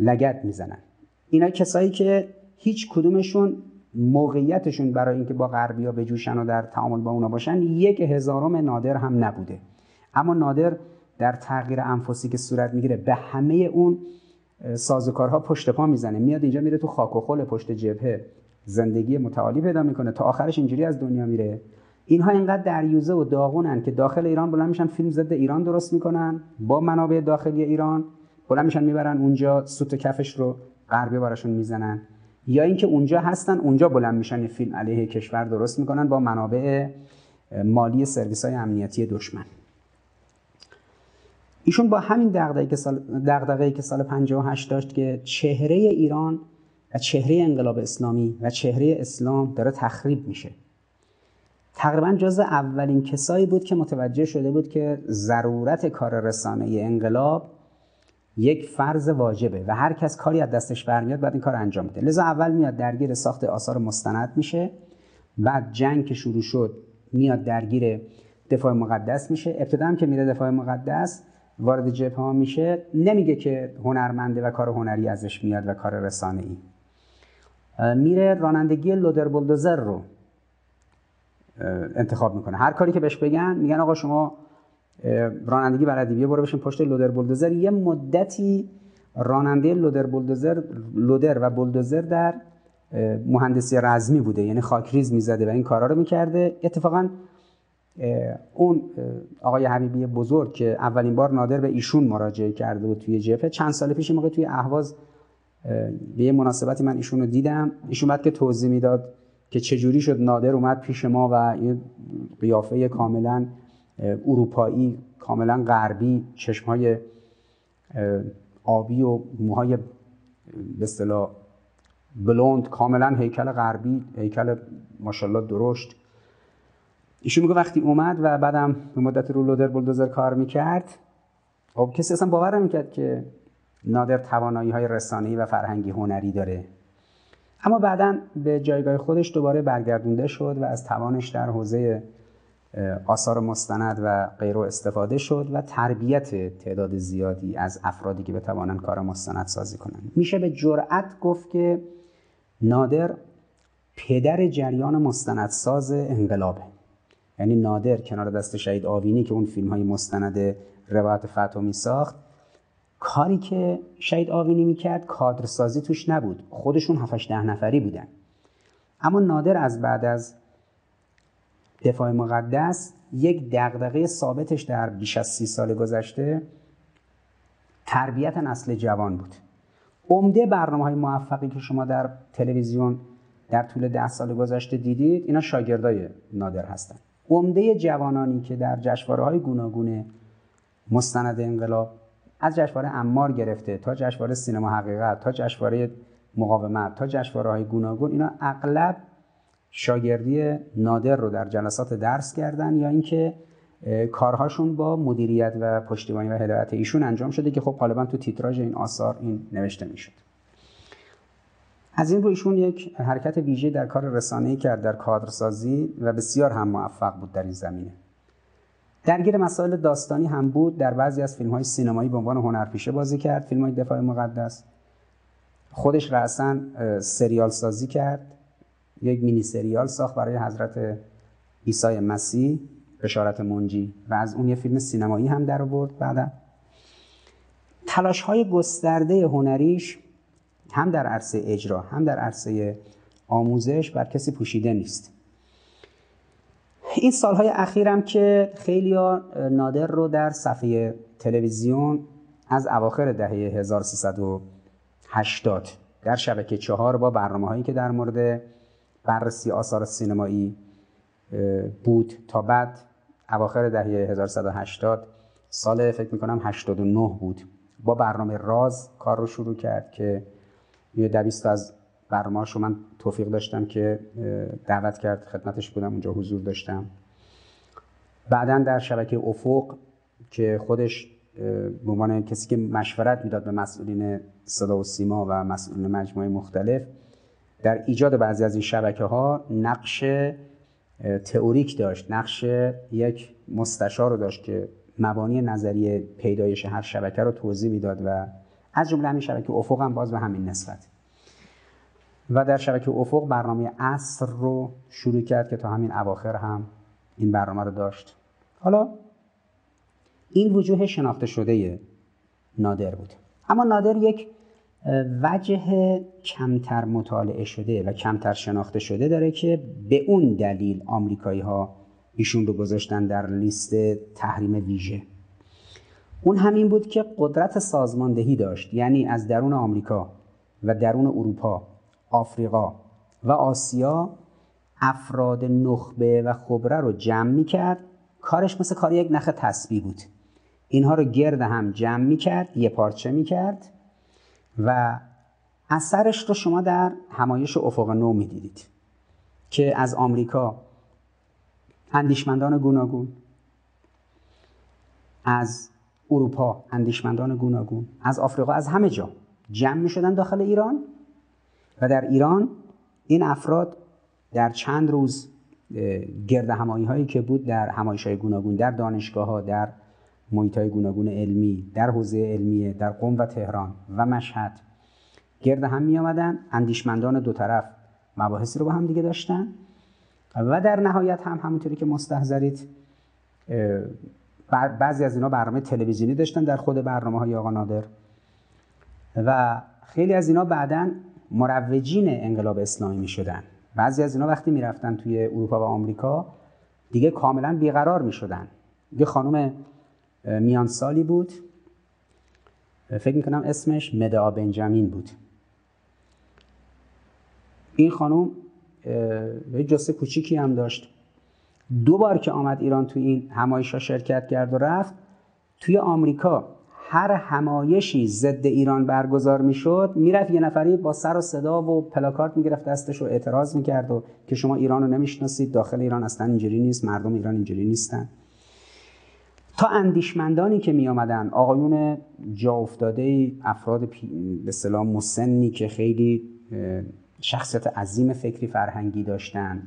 لگت می‌زنن. اینا کسایی که هیچ کدومشون موقعیتشون برای اینکه با غربیا بجوشن و در تعامل با اونا باشن یک هزارم نادر هم نبوده. اما نادر در تغییر انفسی که صورت می‌گیره به همه اون سازوکارها پشت پا می‌زنه. میاد اینجا میره تو خاک و خل پشت جبهه. زندگی متعالی پیدا می‌کنه. تا آخرش اینجوری از دنیا میره. اینها اینقدر دریوزه و داغونن که داخل ایران بلند میشن فیلم ضد ایران درست می‌کنن با منابع داخلی ایران بلند میشن می‌برن اونجا سوت کفش رو غربی براشون می‌زنن. یا اینکه اونجا هستن اونجا بلند میشن فیلم علیه کشور درست می‌کنن با منابع مالی سرویس های امنیتی دشمن. ایشون با همین دغدغه‌ای که سال دغدغه‌ای که سال 58 داشت که چهره ایران و چهره انقلاب اسلامی و چهره اسلام داره تخریب میشه. تقریبا جز اولین کسایی بود که متوجه شده بود که ضرورت کار رسانه انقلاب یک فرض واجبه و هر کس کاری از دستش برمیاد باید این کار انجام بده. لذا اول میاد درگیر ساخت آثار مستند میشه بعد جنگ که شروع شد میاد درگیر دفاع مقدس میشه. ابتدا هم که میره دفاع مقدس وارد جبهه ها میشه نمیگه که هنرمنده و کار هنری ازش میاد و کار رسانه ای میره رانندگی لودر بولدوزر رو. انتخاب می‌کنه. هر کاری که بهش بگن میگن آقا شما رانندگی بلدی بیا برو بشین پشت لودر بولدوزر. یه مدتی راننده لودر بولدوزر لودر و بولدوزر در مهندسی رزمی بوده یعنی خاکریز می‌زده و این کارا رو می‌کرده. اتفاقا اون آقای حبیبی بزرگ که اولین بار نادر به ایشون مراجعه کرده بود توی جبهه چند سال پیش موقع توی اهواز به یه مناسبتی من ایشون رو دیدم. ایشون بعد که توضیح می‌داد که چجوری شد نادر اومد پیش ما و یه قیافه کاملا اروپایی کاملا غربی چشمهای آبی و موهای به اصطلاح بلوند کاملا هیکل غربی هیکل ماشاءالله درشت. ایشون میگه وقتی اومد و بعدم به مدت رو لودر بولدوزر کار می‌کرد خب کسی اصلا باور نمی‌کرد که نادر توانایی های رسانه‌ای و فرهنگی هنری داره. اما بعدا به جایگاه خودش دوباره برگردونده شد و از توانش در حوزه آثار مستند و غیره استفاده شد و تربیت تعداد زیادی از افرادی که بتوانند کار مستند سازی کنند. میشه به جرأت گفت که نادر پدر جریان مستندساز انقلابه. یعنی نادر کنار دست شهید آوینی که اون فیلم های مستند روایت فتومی ساخت کاری که شهید آوینی می‌کرد کادرسازی توش نبود. خودشون 7 ده نفری بودن. اما نادر از بعد از دفاع مقدس یک دغدغه ثابتش در بیش از سی سال گذشته تربیت نسل جوان بود. عمده برنامه های موفقی که شما در تلویزیون در طول ده سال گذشته دیدید اینا شاگردای نادر هستند عمده جوانانی که در جشنواره های گوناگون مستند انقلاب از جشنواره امار گرفته تا جشنواره سینما حقیقت تا جشنواره مقاومت تا جشنواره های گوناگون اینا اغلب شاگردی نادر رو در جلسات درس کردن یا اینکه کارهاشون با مدیریت و پشتیبانی و هدایت ایشون انجام شده که خب غالبا تو تیتراژ این آثار این نوشته می‌شد. از این رو ایشون یک حرکت ویژه در کار رسانه‌ای کرد در کادرسازی و بسیار هم موفق بود در این زمینه. درگیر مسائل داستانی هم بود. در بعضی از فیلم های سینمایی به عنوان هنرپیشه بازی کرد. فیلم های دفاع مقدس. خودش رأسا سریال سازی کرد. یک مینی سریال ساخت برای حضرت عیسی مسیح. بشارت منجی. و از اون یه فیلم سینمایی هم در آورد بعدا. تلاش های گسترده هنریش هم در عرصه اجرا هم در عرصه آموزش بر کسی پوشیده نیست. این سالهای اخیرم که خیلی نادر رو در صفحه تلویزیون از اواخر دهه 1380 در شبکه چهار با برنامه هایی که در مورد بررسی آثار سینمایی بود تا بعد اواخر دهه 1180 سال فکر می‌کنم 89 بود. با برنامه راز کار رو شروع کرد که یه دویست از برنامه رو من توفیق داشتم که دعوت کرد خدمتش بودم اونجا حضور داشتم. بعدا در شبکه افق که خودش به عنوان کسی که مشورت می‌داد به مسئولین صدا و سیما و مسئولین مجموعه مختلف در ایجاد بعضی از این شبکه ها نقش تئوریک داشت. نقش یک مستشار رو داشت که مبانی نظریه پیدایش هر شبکه رو توضیح می‌داد و از جمله همین شبکه افق هم باز به همین نسبت. و در شبکه افق برنامه اصر رو شروع کرد که تا همین اواخر هم این برنامه رو داشت. حالا این وجوه شناخته شده نادر بود. اما نادر یک وجه کمتر مطالعه شده و کمتر شناخته شده داره که به اون دلیل آمریکایی ها ایشون رو گذاشتن در لیست تحریم ویژه. اون همین بود که قدرت سازماندهی داشت یعنی از درون آمریکا و درون اروپا آفریقا و آسیا افراد نخبه و خبره رو جمع می کرد کارش مثل کار یک نخ تسبیح بود. اینها رو گرد هم جمع می کرد یه پارچه می کرد و اثرش رو شما در همایش افق نو می دیدید که از آمریکا اندیشمندان گوناگون از اروپا اندیشمندان گوناگون از آفریقا از همه جا جمع می شدن داخل ایران. و در ایران این افراد در چند روز گرد همایی هایی که بود در همایش های گوناگون در دانشگاه ها در محیط های گوناگون علمی در حوزه علمیه در قم و تهران و مشهد گرد هم می آمدن اندیشمندان دو طرف مباحثی رو با هم دیگه داشتن و در نهایت هم همونطوری که مستحضرید بعضی از اینا برنامه تلویزیونی داشتن در خود برنامه های آقا نادر و خیلی از اینا بعدا مروجین انقلاب اسلامی می شدن بعضی از اینا وقتی می رفتن توی اروپا و آمریکا دیگه کاملا بیقرار می شدن یه خانم میان سالی بود. فکر می کنم اسمش مدعا بنجامین بود. این خانم یه جسه کوچیکی هم داشت. دو بار که آمد ایران توی این همایش شرکت کرد و رفت توی آمریکا هر همایشی ضد ایران برگزار می‌شد می‌رفت یه نفری با سر و صدا و پلاکارت می‌گرفت دستش و اعتراض می‌کرد و که شما ایران رو نمی‌شناسید داخل ایران اصلا اینجوری نیست مردم ایران اینجوری نیستن. تا اندیشمندانی که می آمدن آقایون جا افتاده افراد به سلام مسنی که خیلی شخصیت عظیم فکری فرهنگی داشتن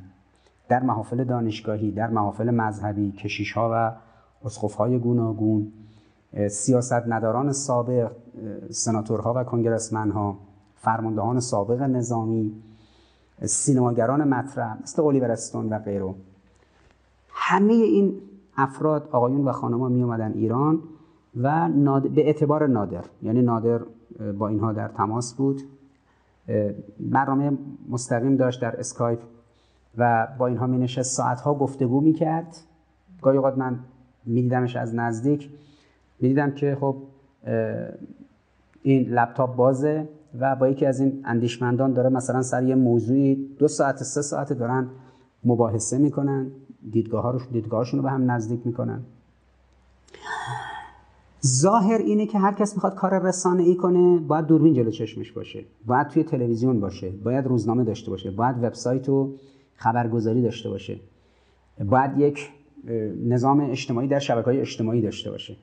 در محافل دانشگاهی در محافل مذهبی کشیش ها و اسقف های گوناگون سیاست نداران سابق سناتورها و کنگرسمنها فرماندهان سابق نظامی سینماگران مطرح مثل اولیور استون و غیره. همه این افراد آقایون و خانمها می اومدن ایران و به اعتبار نادر یعنی نادر با اینها در تماس بود. برنامه مستقیم داشت در اسکایپ و با اینها می نشست ساعتها گفتگو می کرد گاهی اوقات من می دیدمش از نزدیک. می دیدم که خب این لپتاپ بازه و با یکی از این اندیشمندان داره مثلا سر یه موضوعی دو ساعت سه ساعت دارن مباحثه می‌کنن دیدگاه دیدگاهشون رو به هم نزدیک می‌کنن. ظاهر اینه که هر کس می‌خواد کار رسانه ای کنه باید دوربین جلو چشمش باشه. باید توی تلویزیون باشه. باید روزنامه داشته باشه. باید وبسایت و خبرگزاری داشته باشه. باید یک نظام اجتماعی در شبکه های اجتماعی داشته باشه.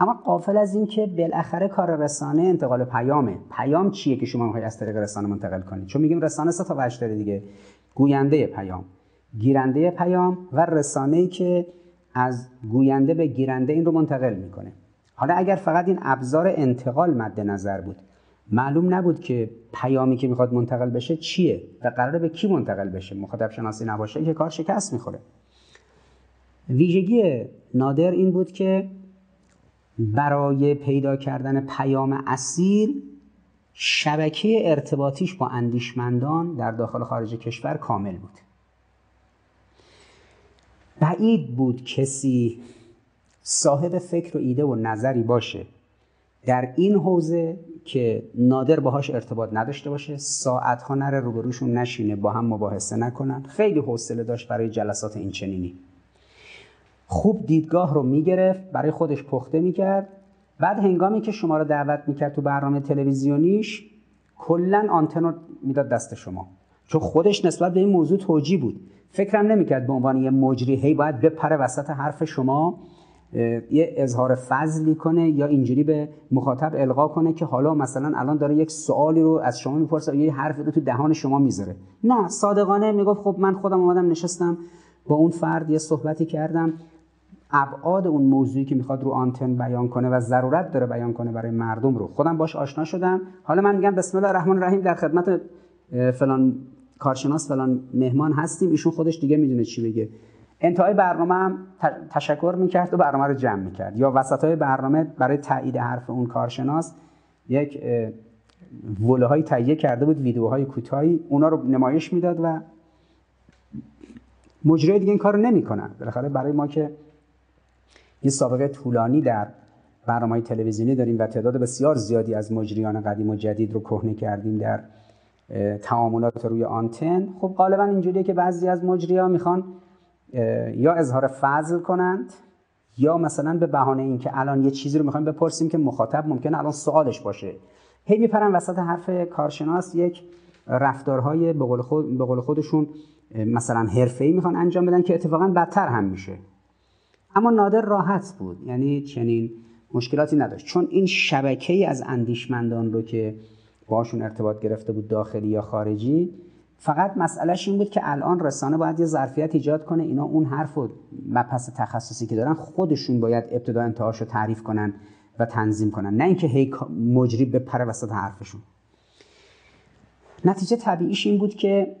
اما قافل از این که بالاخره کار رسانه انتقال پیامه. پیام چیه که شما می‌خواید از طریق رسانه منتقل کنید چون میگیم رسانه سه تا وجه داره دیگه. گوینده پیام گیرنده پیام و رسانه ای که از گوینده به گیرنده این رو منتقل می‌کنه. حالا اگر فقط این ابزار انتقال مد نظر بود معلوم نبود که پیامی که می‌خواد منتقل بشه چیه و قراره به کی منتقل بشه. مخاطب شناسی نباشه که کار شکست می‌خوره. ویژگی نادر این بود که برای پیدا کردن پیام اصیل شبکه ارتباطیش با اندیشمندان در داخل خارج کشور کامل بود. بعید بود کسی صاحب فکر و ایده و نظری باشه. در این حوزه که نادر باهاش ارتباط نداشته باشه ساعتها نره روبروشون نشینه با هم مباحثه نکنن. خیلی حوصله داشت برای جلسات این چنینی. خوب دیدگاه رو می‌گرفت برای خودش پخته می‌کرد. بعد هنگامی که شما رو دعوت می‌کرد تو برنامه تلویزیونیش کلا آنتن رو می‌داد دست شما. چون خودش نسبت به این موضوع توجی بود. فکرم نمی‌کرد به عنوان یه مجری هی باید بپره وسط حرف شما یه اظهار فضلی کنه یا اینجوری به مخاطب القا کنه که حالا مثلا الان داره یک سوالی رو از شما می‌پرسه یه حرفی رو تو دهان شما می‌ذاره. نه صادقانه می‌گفت خب من خودم اومدم نشستم با اون فرد یه صحبتی کردم. ابعاد اون موضوعی که می‌خواد رو آنتن بیان کنه و ضرورت داره بیان کنه برای مردم رو. خودم باش آشنا شدم. حالا من میگم بسم الله الرحمن الرحیم در خدمت فلان کارشناس فلان مهمان هستیم. ایشون خودش دیگه می‌دونه چی بگه انتهای برنامه هم تشکر می‌کرد و برنامه رو جمع می‌کرد. یا وسط های برنامه برای تایید حرف اون کارشناس یک وله های تهیه کرده بود ویدیوهای کوتاهی. اونا رو نمایش می‌داد و مجری دیگه این کار رو نمی‌کنن. بالاخره برای ما که یه سابقه طولانی در برنامه تلویزیونی داریم و تعداد بسیار زیادی از مجریان قدیم و جدید رو کهنه کردیم در تعاملات روی آنتن. خب غالبا اینجوریه که بعضی از مجری ها می‌خوان یا اظهار فضل کنند یا مثلا به بهانه اینکه الان یه چیزی رو می‌خوایم بپرسیم که مخاطب ممکنه الان سوالش باشه. هی میپرن وسط حرف کارشناس یک رفتارهای به قول, خود، خودشون مثلا حرفه‌ای می‌خوان انجام بدن که اتفاقا بدتر هم میشه. اما نادر راحت بود. یعنی چنین مشکلاتی نداشت. چون این شبکه از اندیشمندان رو که باشون ارتباط گرفته بود داخلی یا خارجی فقط مسئلهش این بود که الان رسانه باید یه ظرفیت ایجاد کنه. اینا اون حرف و مبحث تخصصی که دارن خودشون باید ابتدا انتهاش رو تعریف کنن و تنظیم کنن. نه اینکه هی مجری پر وسط حرفشون. نتیجه طبیعیش این بود که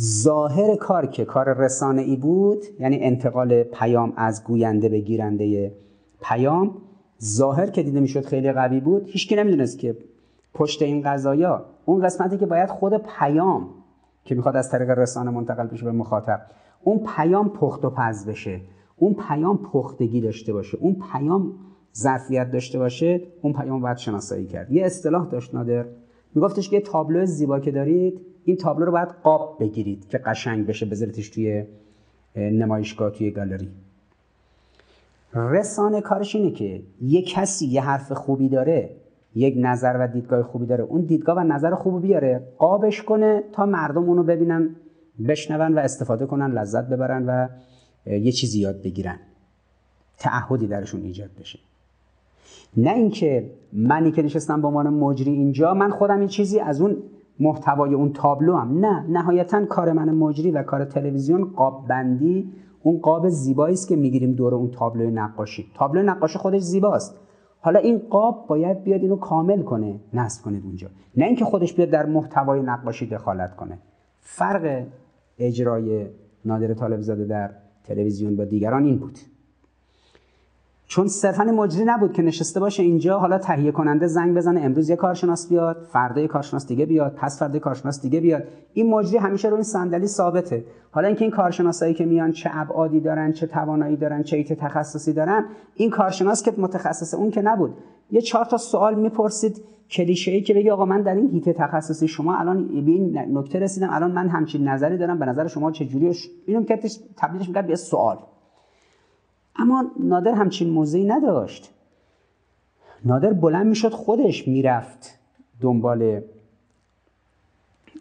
ظاهر کار که کار رسانه ای بود یعنی انتقال پیام از گوینده به گیرنده پیام ظاهر که دیده می‌شد خیلی قوی بود هیچکی نمی‌دونست که پشت این قضایا اون قسمتی که باید خود پیام که می‌خواد از طریق رسانه منتقل بشه به مخاطب اون پیام پخت و پز بشه اون پیام پختگی داشته باشه اون پیام ظرفیت داشته باشه اون پیام باید شناسایی کرد. یه اصطلاح داشت نادر میگفتش که تابلو زیبا که دارید این تابلو رو باید قاب بگیرید که قشنگ بشه بذارتش توی نمایشگاه توی گالری. رسانه کارش اینه که یه کسی یه حرف خوبی داره یک نظر و دیدگاه خوبی داره اون دیدگاه و نظر خوبی بیاره قابش کنه تا مردم اونو ببینن بشنون و استفاده کنن لذت ببرن و یه چیزی یاد بگیرن. تعهدی درشون ایجاد بشه. نه اینکه منی که نشستم به عنوان مجری اینجا من خودم این چیزی از اون محتوای اون تابلو هم. نه نهایتا کار من مجری و کار تلویزیون قاب بندی اون قاب زیبایی است که می‌گیریم دور اون تابلو نقاشی. تابلو نقاشی خودش زیباست. حالا این قاب باید بیاد اینو کامل کنه نصب کنه اونجا. نه اینکه خودش بیاد در محتوای نقاشی دخالت کنه. فرق اجرای نادر طالب زاده در تلویزیون با دیگران این بود. چون صرفا مجری نبود که نشسته باشه اینجا حالا تهیه کننده زنگ بزنه امروز یه کارشناس بیاد فردا یه کارشناس دیگه بیاد پس فردا کارشناس دیگه بیاد. این مجری همیشه رو این صندلی ثابته. حالا اینکه این کارشناسایی که میان چه ابعادی دارن چه توانایی دارن چه ایت تخصصی دارن این کارشناس که متخصص اون که نبود. یه چهار تا سوال می‌پرسید کلیشه ای که بگی آقا من در این هیت تخصصی شما الان به این نکته رسیدم الان من همچین نظری دارم به نظر شما چه جوریه اینو که تبدیلش می‌کرد به سوال. اما نادر همچین موضعی نداشت. نادر بلند می‌شد خودش می‌رفت دنبال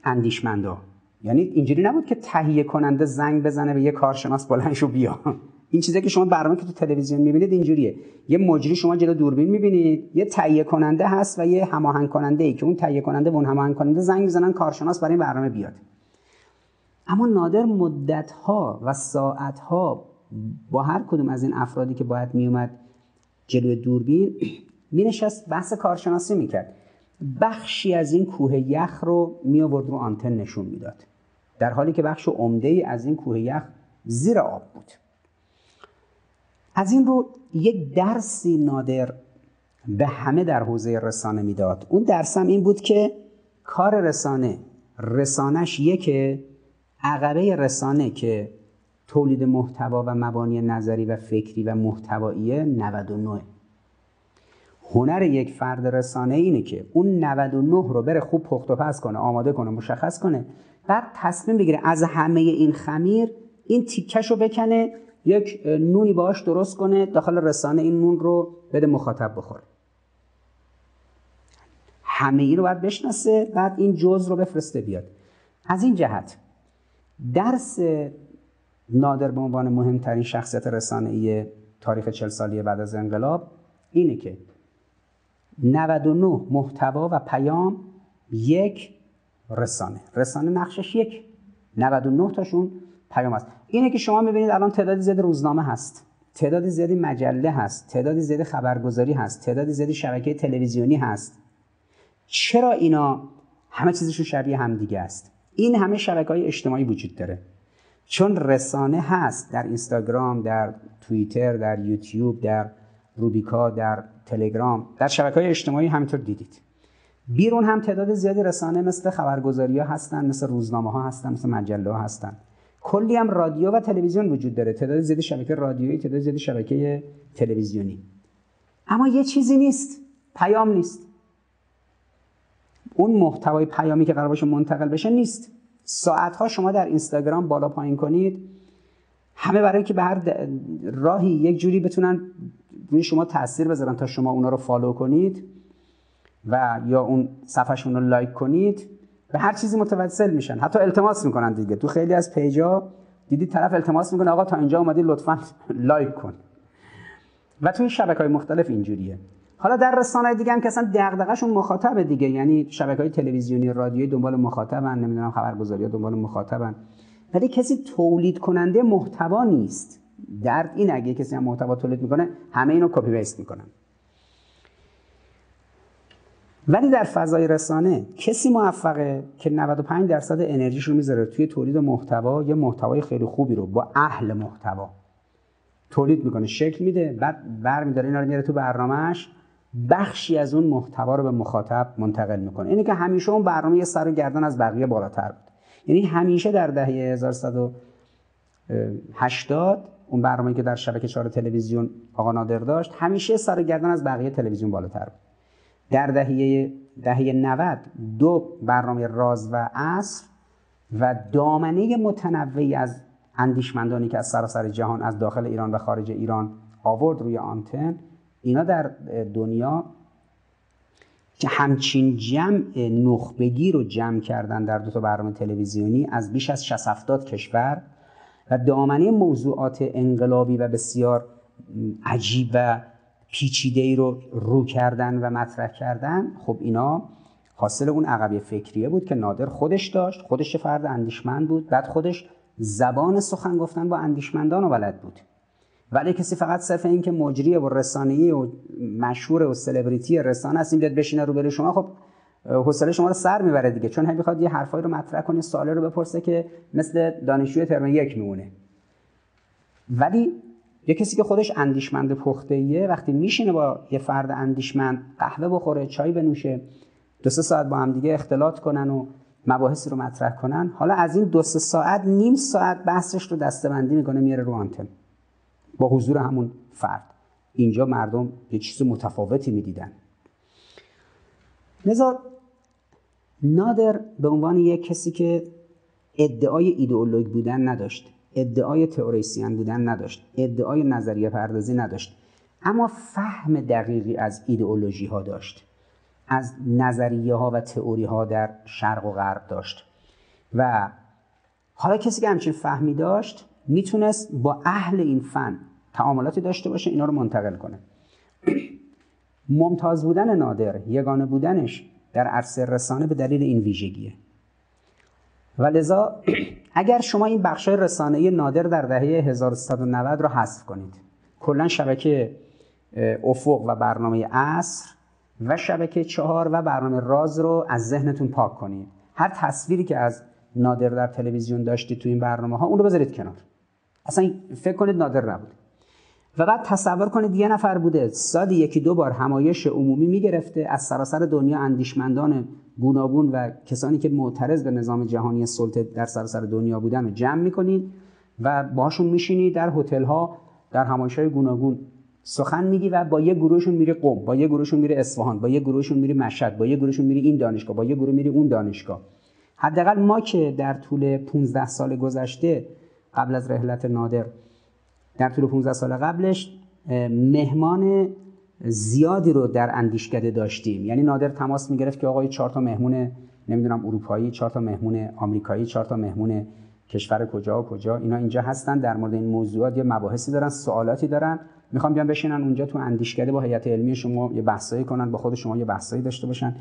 اندیشمندا. یعنی اینجوری نبود که تهیه کننده زنگ بزنه به یه کارشناس بلند شو بیا. این چیزی که شما برنامه که تو تلویزیون می‌بینید اینجوریه. یه مجری شما جلو دوربین می‌بینید یه تهیه کننده هست و یه هماهنگ کننده ای که اون تهیه کننده و اون هماهنگ کننده زنگ می‌زنن کارشناس برای این برنامه بیاد. اما نادر مدت ها و ساعت ها با هر کدوم از این افرادی که باید میومد جلوی دوربین مینشست بحث کارشناسی می‌کرد. بخشی از این کوه یخ رو می آورد رو آنتن نشون می‌داد. در حالی که بخش عمده ای از این کوه یخ زیر آب بود. از این رو یک درسی نادر به همه در حوزه رسانه می‌داد. اون درس هم این بود که کار رسانه رسانش یکه عقبه رسانه که تولید محتوا و مبانی نظری و فکری و محتوایی 99 هنر یک فرد رسانه اینه که اون 99 رو بره خوب پخت و پس کنه آماده کنه مشخص کنه بعد تصمیم بگیره از همه این خمیر این تیکش رو بکنه یک نونی باهاش درست کنه داخل رسانه این نون رو بده مخاطب بخوره. همه ای رو باید بشناسه بعد این جز رو بفرسته بیاد. از این جهت درس نادر به عنوان مهمترین شخصیت رسانه‌ای تاریخ چل سالی بعد از انقلاب اینه که 99 محتوا و پیام یک رسانه. رسانه نقشش یک. 99 تاشون پیام است. اینه که شما می‌بینید الان تعدادی زیاد روزنامه هست. تعدادی زیادی مجله هست. تعدادی زیادی خبرگزاری هست. تعدادی زیادی شبکه تلویزیونی هست. چرا اینا همه چیزشون شبیه همدیگه است؟ این همه شبکه های اجتماعی وجود داره. چون رسانه هست در اینستاگرام در توییتر در یوتیوب در روبیکا در تلگرام در شبکه های اجتماعی همینطور دیدید. بیرون هم تعداد زیادی رسانه مثل خبرگزاری ها هستن مثل روزنامه ها هستن مثل مجله ها هستن. کلی هم رادیو و تلویزیون وجود داره. تعداد زیادی شبکه رادیویی تعداد زیادی شبکه تلویزیونی. اما یه چیزی نیست. پیام نیست. اون محتوای پیامی که قرار باشه منتقل بشه نیست. ساعت شما در اینستاگرام بالا پایین کنید. همه برای که به هر راهی یک جوری بتونن روی شما تاثیر بذارن تا شما اونا رو follow کنید و یا اون صفحشون رو like کنید. به هر چیزی متوسل میشن. حتی التماس می‌کنن دیگه. تو خیلی از page ا دیدی طرف التماس می‌کنه آقا تا اینجا اومدی لطفا [laughs] like کن. و توی شبکه های مختلف اینجوریه. حالا در رسانه دیگه هم که اصلا دغدغه‌شون مخاطب دیگه. یعنی شبکه های تلویزیونی رادیویی دنبال مخاطبن نمی‌دونم خبرگزاری ها دنبال مخاطبن. ولی کسی تولید کننده محتوا نیست. درد این اگه کسی هم محتوا تولید می‌کنه همه اینو کپی پیست می‌کنن. ولی در فضای رسانه کسی موفقه که 95 درصد انرژیش رو می‌ذاره توی تولید محتوا یه محتوای خیلی خوبی رو با اهل محتوا تولید می‌کنه. شکل میده بعد برمیداره اینا رو میاره تو برنامهش بخشی از اون محتوا رو به مخاطب منتقل می‌کنه. اینه که همیشه اون برنامه یه سر و گردن از بقیه بالاتر بود. یعنی همیشه در دهه 1180 اون برنامه‌ای که در شبکه چهار تلویزیون آقا نادر داشت همیشه سر و گردن از بقیه تلویزیون بالاتر بود. در دهه دهه 90 دو برنامه راز و عصر و دامنه متنوعی از اندیشمندانی که از سراسر جهان از داخل ایران و خارج ایران آورد روی آنتن اینا در دنیا که همچین جمع نخبگی رو جمع کردن در دو تا برنامه تلویزیونی از بیش از 60 70 کشور و دامنه موضوعات انقلابی و بسیار عجیب و پیچیده ای رو رو کردن و مطرح کردن خب اینا حاصل اون عقبی فکریه بود که نادر خودش داشت خودش فرد اندیشمند بود بعد خودش زبان سخن گفتن با اندیشمندان و بلد بود. ولی کسی فقط صرف این که مجری و رسانه‌ای و مشهور و سلبریتی رسانه است این بیاد بشینه رو بره شما خب حوصله شما رو سر می‌بره دیگه. چون می‌خواد یه حرفایی رو مطرح کنه سوالی رو بپرسه که مثل دانشجوی ترم یک میمونه. ولی یه کسی که خودش اندیشمند پخته وقتی میشینه با یه فرد اندیشمند قهوه بخوره چای بنوشه دو سه ساعت با هم دیگه اختلاط کنن و مباحثی رو مطرح کنن حالا از این دو سه ساعت نیم ساعت بحثش رو دستبندی می‌کنه میاره رو آنتن. با حضور همون فرد. اینجا مردم یه چیز متفاوتی می‌دیدن. لذا نادر به عنوان یک کسی که ادعای ایدئولوژ بودن نداشت ادعای تئوریسین بودن نداشت ادعای نظریه پردازی نداشت اما فهم دقیقی از ایدئولوژی ها داشت از نظریه ها و تئوری ها در شرق و غرب داشت و حالا کسی که همچین فهمی داشت می‌تونست با اهل این فن تعاملاتی داشته باشه اینا رو منتقل کنه. ممتاز بودن نادر یگانه بودنش در عرصه رسانه به دلیل این ویژگیه. و لذا اگر شما این بخشای رسانه نادر در دهه 1390 رو حذف کنید کلا شبکه افق و برنامه عصر و شبکه چهار و برنامه راز رو از ذهنتون پاک کنید. هر تصویری که از نادر در تلویزیون داشتید تو این برنامه ها اون رو بذارید کنار. اصلا فکر کنید نادر نبود و بعد تصور کنید یه نفر بوده سادی یکی دو بار همایش عمومی می‌گرفته از سراسر دنیا اندیشمندان گوناگون و کسانی که معترض به نظام جهانی سلطه در سراسر دنیا بودن رو جمع می‌کنید و باشون میشینید در هتل ها در همایش های گوناگون. سخن میگی و با یه گروهشون میری قم با یه گروهشون میری اصفهان با یه گروهشون میری مشهد با یه گروهشون میری این دانشگاه با یه گروه میری اون دانشگاه. حداقل ما که در طول 15 سال گذشته قبل از رحلت نادر در طول 15 سال قبلش مهمان زیادی رو در اندیشکده داشتیم. یعنی نادر تماس می‌گرفت که آقای چهار تا مهمون نمی‌دونم اروپایی چهار تا مهمون آمریکایی چهار تا مهمون کشور کجا و کجا. اینا اینجا هستن در مورد این موضوعات یه مباحثی دارن سوالاتی دارن. می‌خوام بیان بشینن اونجا تو اندیشکده با هیئت علمی شما یه بحثایی کنن با خود شما یه بحثایی داشته باشن.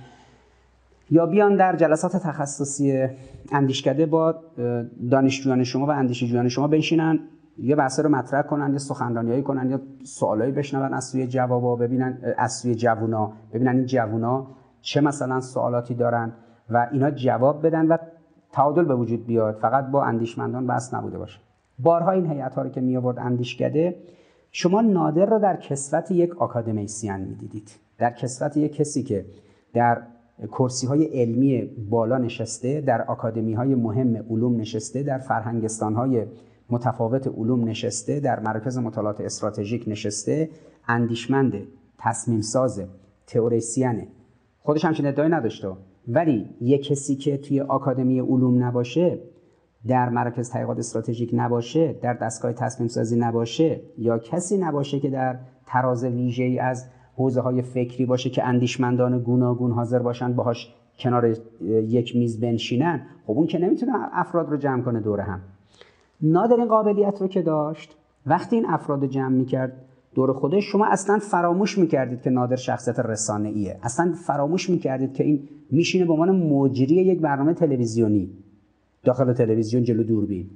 یا بیان در جلسات تخصصی اندیشکده با دانشجویان شما و اندیشجویان شما بنشینن. یه بحث رو مطرح کنن یه سخنرانیایی کنن یا سوالایی بشنون از سوی جوابا ببینن از سوی جوونا ببینن این جوونا چه مثلا سوالاتی دارن و اینا جواب بدن و تعادل به وجود بیاد. فقط با اندیشمندان بس نبوده باشه. بارها این هیئت ها رو که می آورد اندیشکده شما نادر رو در کسوت یک آکادمیسیان می‌دیدید. در کسوت یک کسی که در کرسی های علمی بالا نشسته در آکادمی های مهم علوم نشسته در فرهنگستان های متفاوت علوم نشسته در مرکز مطالعات استراتژیک نشسته اندیشمند تصمیم ساز تئوریسینه. خودش همچین ادعای نداشته ولی یه کسی که توی آکادمی علوم نباشه در مرکز تحقیقات استراتژیک نباشه در دستگاه تصمیم سازی نباشه یا کسی نباشه که در تراز ویژه ای از حوزه های فکری باشه که اندیشمندان گوناگون حاضر باشن باهاش کنار یک میز بنشینن خب اون که نمی‌تونه افراد رو جمع کنه دوره هم. نادر این قابلیت رو که داشت. وقتی این افراد جمع می‌کرد دور خودش شما اصلا فراموش می‌کردید که نادر شخصیت رسانه ایه اصلا فراموش می‌کردید که این میشینه به عنوان مجری یک برنامه تلویزیونی داخل تلویزیون جلو دوربین.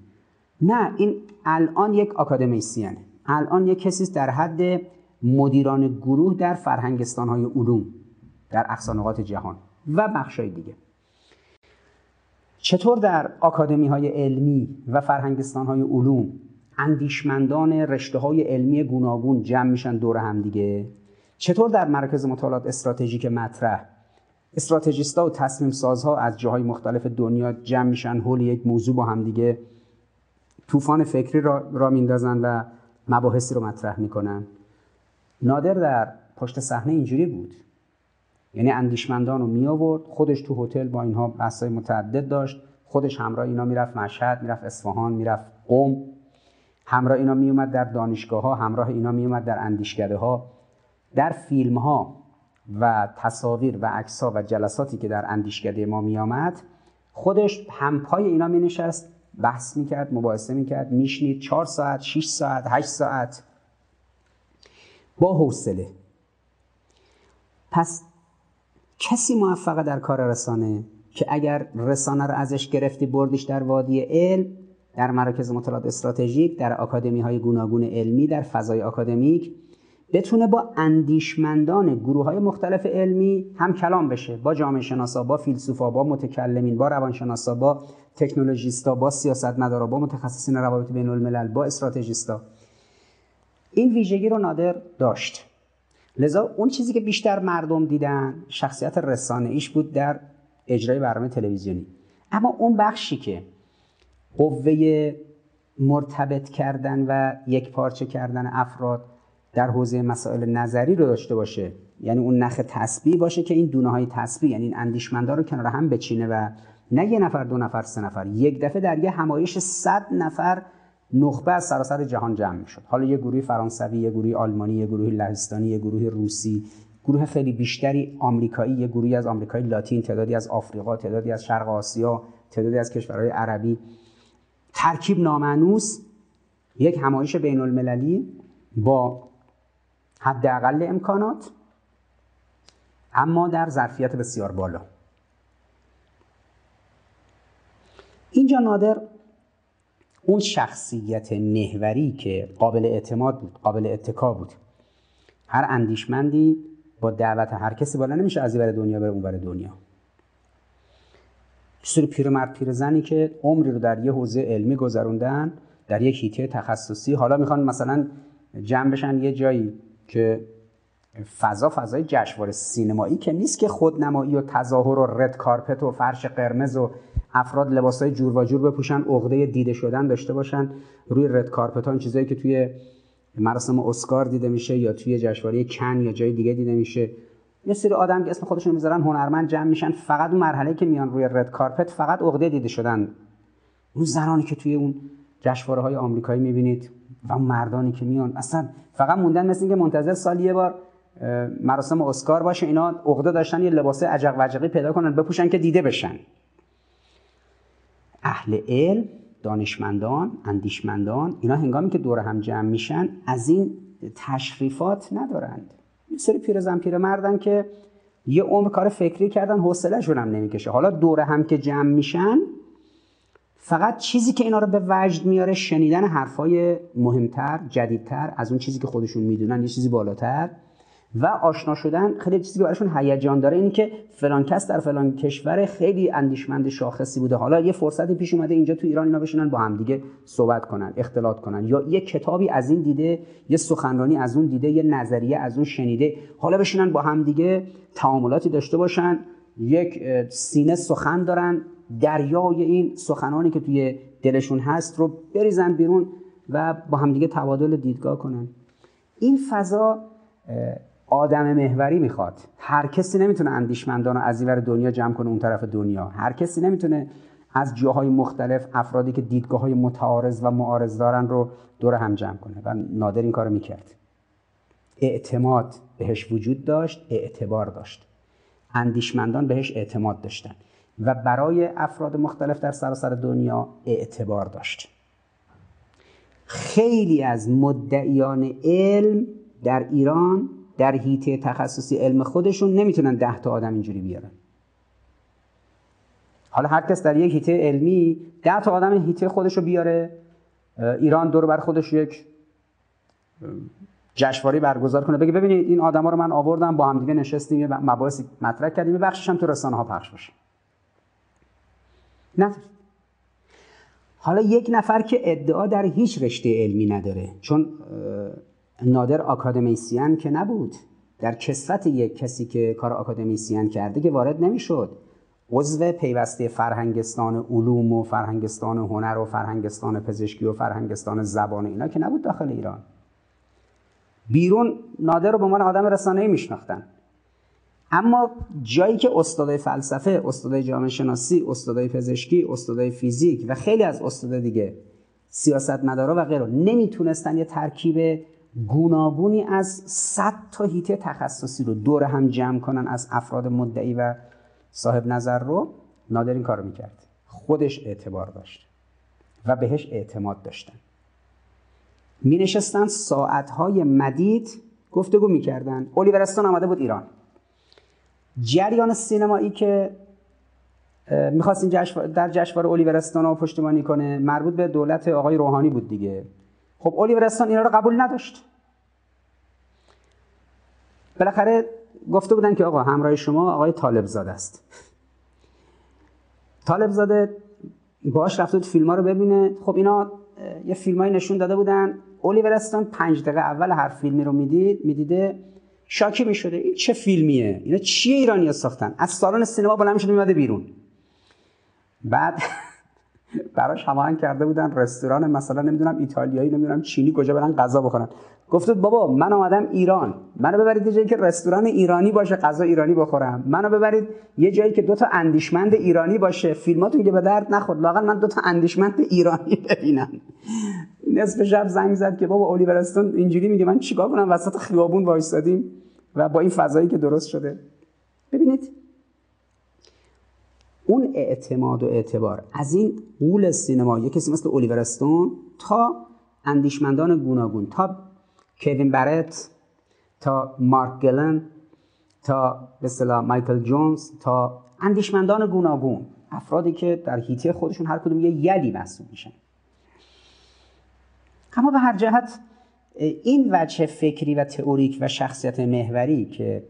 نه این الان یک اکادمیسیانه الان یک کسی در حد مدیران گروه در فرهنگستان های علوم در اقصانقات جهان و بخشای دیگه. چطور در آکادمی های علمی و فرهنگستان های علوم اندیشمندان رشته های علمی گوناگون جمع میشن دور هم دیگه؟ چطور در مرکز مطالعات استراتژیک مطرح استراتژیستا و تصمیم سازها از جاهای مختلف دنیا جمع میشن حول یک موضوع با هم دیگه طوفان فکری را, را میندازن و مباحثی رو مطرح می‌کنن؟ نادر در پشت صحنه اینجوری بود. یعنی اندیشمندان رو می آورد خودش تو هتل با اینها بحثای متعدد داشت. خودش همراه اینا می‌رفت مشهد می‌رفت اصفهان می‌رفت قم. همراه اینا میومد در دانشگاه ها همراه اینا میومد در اندیشکده ها در فیلم ها و تصاویر و عکس و جلساتی که در اندیشکده ما میآمد خودش همپای اینا می نشست بحث می‌کرد مباحثه می‌کرد میشنید. چهار ساعت 6 ساعت 8 ساعت. با حوصله. پس کسی موفقه در کار رسانه که اگر رسانه رو ازش گرفتی بردیش در وادی علم در مراکز مطالعات استراتژیک در آکادمی های گوناگون علمی در فضای آکادمیک بتونه با اندیشمندان گروه های مختلف علمی هم کلام بشه. با جامعه شناسا با فیلسوفا با متکلمین با روانشناسا با تکنولوژیستا با سیاستمدارا با متخصصین روابط بین الملل با استراتژیستا. این ویژگی رو نادر داشت. لذا اون چیزی که بیشتر مردم دیدن شخصیت رسانه ایش بود در اجرای برنامه تلویزیونی. اما اون بخشی که قوه مرتبط کردن و یک پارچه کردن افراد در حوزه مسائل نظری رو داشته باشه یعنی اون نخ تسبیح باشه که این دونه های تسبیح یعنی این اندیشمندا رو کنار هم بچینه و نه یه نفر دو نفر سه نفر یک دفعه در یه همایش صد نفر نخبه از سراسر جهان جمع می‌شد. حالا یه گروه فرانسوی یه گروه آلمانی یه گروه لهستانی یه گروه روسی گروه خیلی بیشتری آمریکایی یه گروهی از آمریکای لاتین تعدادی از آفریقا تعدادی از شرق آسیا تعدادی از کشورهای عربی. ترکیب نامانوس یک همایش بین المللی با حداقل امکانات اما در ظرفیت بسیار بالا. اینجا نادر اون شخصیت محوری که قابل اعتماد بود قابل اتکا بود. هر اندیشمندی با دعوت هر کسی بالا نمیشه از این دنیا بره اون دنیا. سری پیرمرد پیرزنی که عمری رو در یه حوزه علمی گذروندن در یک هیته تخصصی. حالا می‌خوان مثلا جمع بشن یه جایی که فضا فضای جشنواره سینمایی که نیست که خودنمایی و تظاهر و رد کارپت و فرش قرمز و افراد لباسای جور و جور بپوشن عقده دیده شدن داشته باشن. روی رد کارپت ها چیزایی که توی مراسم اسکار دیده میشه یا توی جشنواره کن یا جای دیگه دیده میشه. یه سری آدم که اسم خودشون می‌ذارن هنرمند جمع میشن. فقط اون مرحله که میان روی رد کارپت فقط عقده دیده شدن. اون زنانی که توی اون جشنواره های آمریکایی می‌بینید و مردانی که میان اصلا فقط موندن مثل اینکه منتظر سال یه بار مراسم اسکار باشه اینا عقده داشتن یه لباس عجق وجقی پیدا کنن بپوشن که دیده بشن. اهل علم دانشمندان اندیشمندان اینا هنگامی که دور هم جمع میشن از این تشریفات ندارند. یه سری پیرزن پیرمردن که یه عمر کار فکری کردن حوصلهشون هم نمی‌کشه. حالا دور هم که جمع میشن فقط چیزی که اینا رو به وجد میاره شنیدن حرفای مهمتر جدیدتر از اون چیزی که خودشون می‌دونن یه چیزی بالاتر. و آشنا شدن خیلی چیزی که براشون هیجان داره اینی که فلان کس در فلان کشور خیلی اندیشمند شاخصی بوده. حالا یه فرصتی پیش اومده اینجا تو ایران اینا بشینن با هم دیگه صحبت کنن اختلاط کنن. یا یه کتابی از این دیده یه سخنرانی از اون دیده یه نظریه از اون شنیده. حالا بشینن با هم دیگه تعاملاتی داشته باشن. یک سینه سخن دارن. دریای این سخنانی که توی دلشون هست رو بریزن بیرون و با همدیگه تبادل دیدگاه کنن. این فضا آدم محوری می‌خواد. هر کسی نمی‌تونه اندیشمندان رو از اینور دنیا جمع کنه اون طرف دنیا. هر کسی نمی‌تونه از جاهای مختلف افرادی که دیدگاه های متعارض و معارض دارن رو دور هم جمع کنه و نادر این کارو می‌کرد. اعتماد بهش وجود داشت اعتبار داشت. اندیشمندان بهش اعتماد داشتن و برای افراد مختلف در سراسر دنیا اعتبار داشت. خیلی از مدعیان علم در ایران در هیته تخصصی علم خودشون نمی‌تونن ده تا آدم اینجوری بیارن. حالا هر کس در یک هیته علمی ده تا آدم هیته خودش رو بیاره ایران دور بر خودش یک جشنواره برگزار کنه بگه ببینید این آدما رو من آوردم با هم دیگه نشستیم یه مباحث مطرح کردیم بخشش هم تو رسانه ها پخش باشه. نه. حالا یک نفر که ادعا در هیچ رشته علمی نداره چون نادر آکادمیسیان که نبود. در کسفت یک کسی که کار آکادمیسیان کرده که وارد نمی‌شد. عضو پیوسته فرهنگستان علوم و فرهنگستان هنر و فرهنگستان پزشکی و فرهنگستان زبان اینا که نبود داخل ایران. بیرون نادر رو به عنوان آدم رسانه‌ای میشناختن. اما جایی که استادای فلسفه، استادای جامعه شناسی، استادای پزشکی، استادای فیزیک و خیلی از استادای دیگه سیاست مدارا و غیره نمی‌تونستن یه ترکیب گوناگونی از صد تا هیته تخصصی رو دور هم جمع کنن از افراد مدعی و صاحب نظر رو نادر این کارو می‌کرد. خودش اعتبار داشت و بهش اعتماد داشتن. می نشستن ساعتهای مدید گفتگو می‌کردن. اولیورستان آمده بود ایران. جریان سینمایی که می‌خواست جشن در جشنواره رو پشتیبانی کنه مربوط به دولت آقای روحانی بود دیگه. خب اولیورستان اینا رو قبول نداشت. بالاخره گفته بودن که آقا همراه شما آقای طالب زاده است. طالب زاده باش رفته بود فیلم ها رو ببینه. خب اینا یه فیلم نشون داده بودن. اولیورستان پنج دقیقه اول هر فیلمی رو می‌دید می‌دیده شاکی می‌شده. این چه فیلمیه؟ اینا چیه ایرانی ساختن؟ از سالن سینما بلند می‌شده میمده بیرون. بعد [laughs] براش هماهنگ کرده بودن رستوران مثلا نمی‌دونم ایتالیایی نمی‌دونم چینی کجا برن غذا بخورن. گفتید بابا من آمدم ایران. منو ببرید یه جایی که رستوران ایرانی باشه غذا ایرانی بخورم. منو ببرید یه جایی که دو تا اندیشمند ایرانی باشه. فیلماتون که به درد نخورد. لاقل من دو تا اندیشمند ایرانی ببینم. نصف شب زنگ زد که بابا اولیور اینجوری میگه من چیکار کنم؟ وسط خیابون وایسادیم. و با این فضایی که درست شده. ببینید اون اعتماد و اعتبار از این قول سینما یه کسی مثل اولیور تا اندیشمندان گوناگون تا کوین برت تا مارک گلن تا به مایکل جونز تا اندیشمندان گوناگون افرادی که در هیته خودشون هر کدوم یه یلی محسوب میشن. اما به هر جهت این وجه فکری و تئوریک و شخصیت محوری که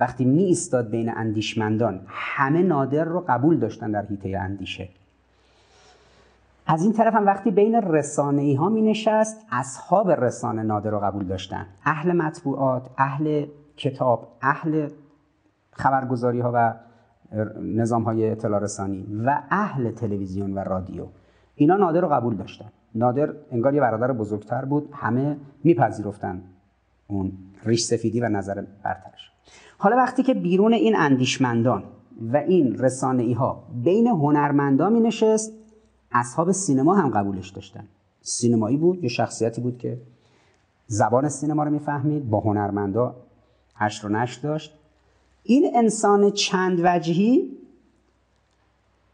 وقتی می ایستاد بین اندیشمندان همه نادر رو قبول داشتن در حیطه اندیشه. از این طرف هم وقتی بین رسانه ای ها می نشست اصحاب رسانه نادر رو قبول داشتن. اهل مطبوعات اهل کتاب اهل خبرگزاری ها و نظام های اطلاع رسانی و اهل تلویزیون و رادیو. اینا نادر رو قبول داشتن. نادر انگار یه برادر بزرگتر بود. همه میپذیرفتن اون ریش سفیدی و نظر برترش. حالا وقتی که بیرون این اندیشمندان و این رسانه ها بین هنرمندان می نشست اصحاب سینما هم قبولش داشتن. سینمایی بود یه شخصیتی بود که زبان سینما رو می‌فهمید با هنرمندا هشت و نشت داشت. این انسان چند وجهی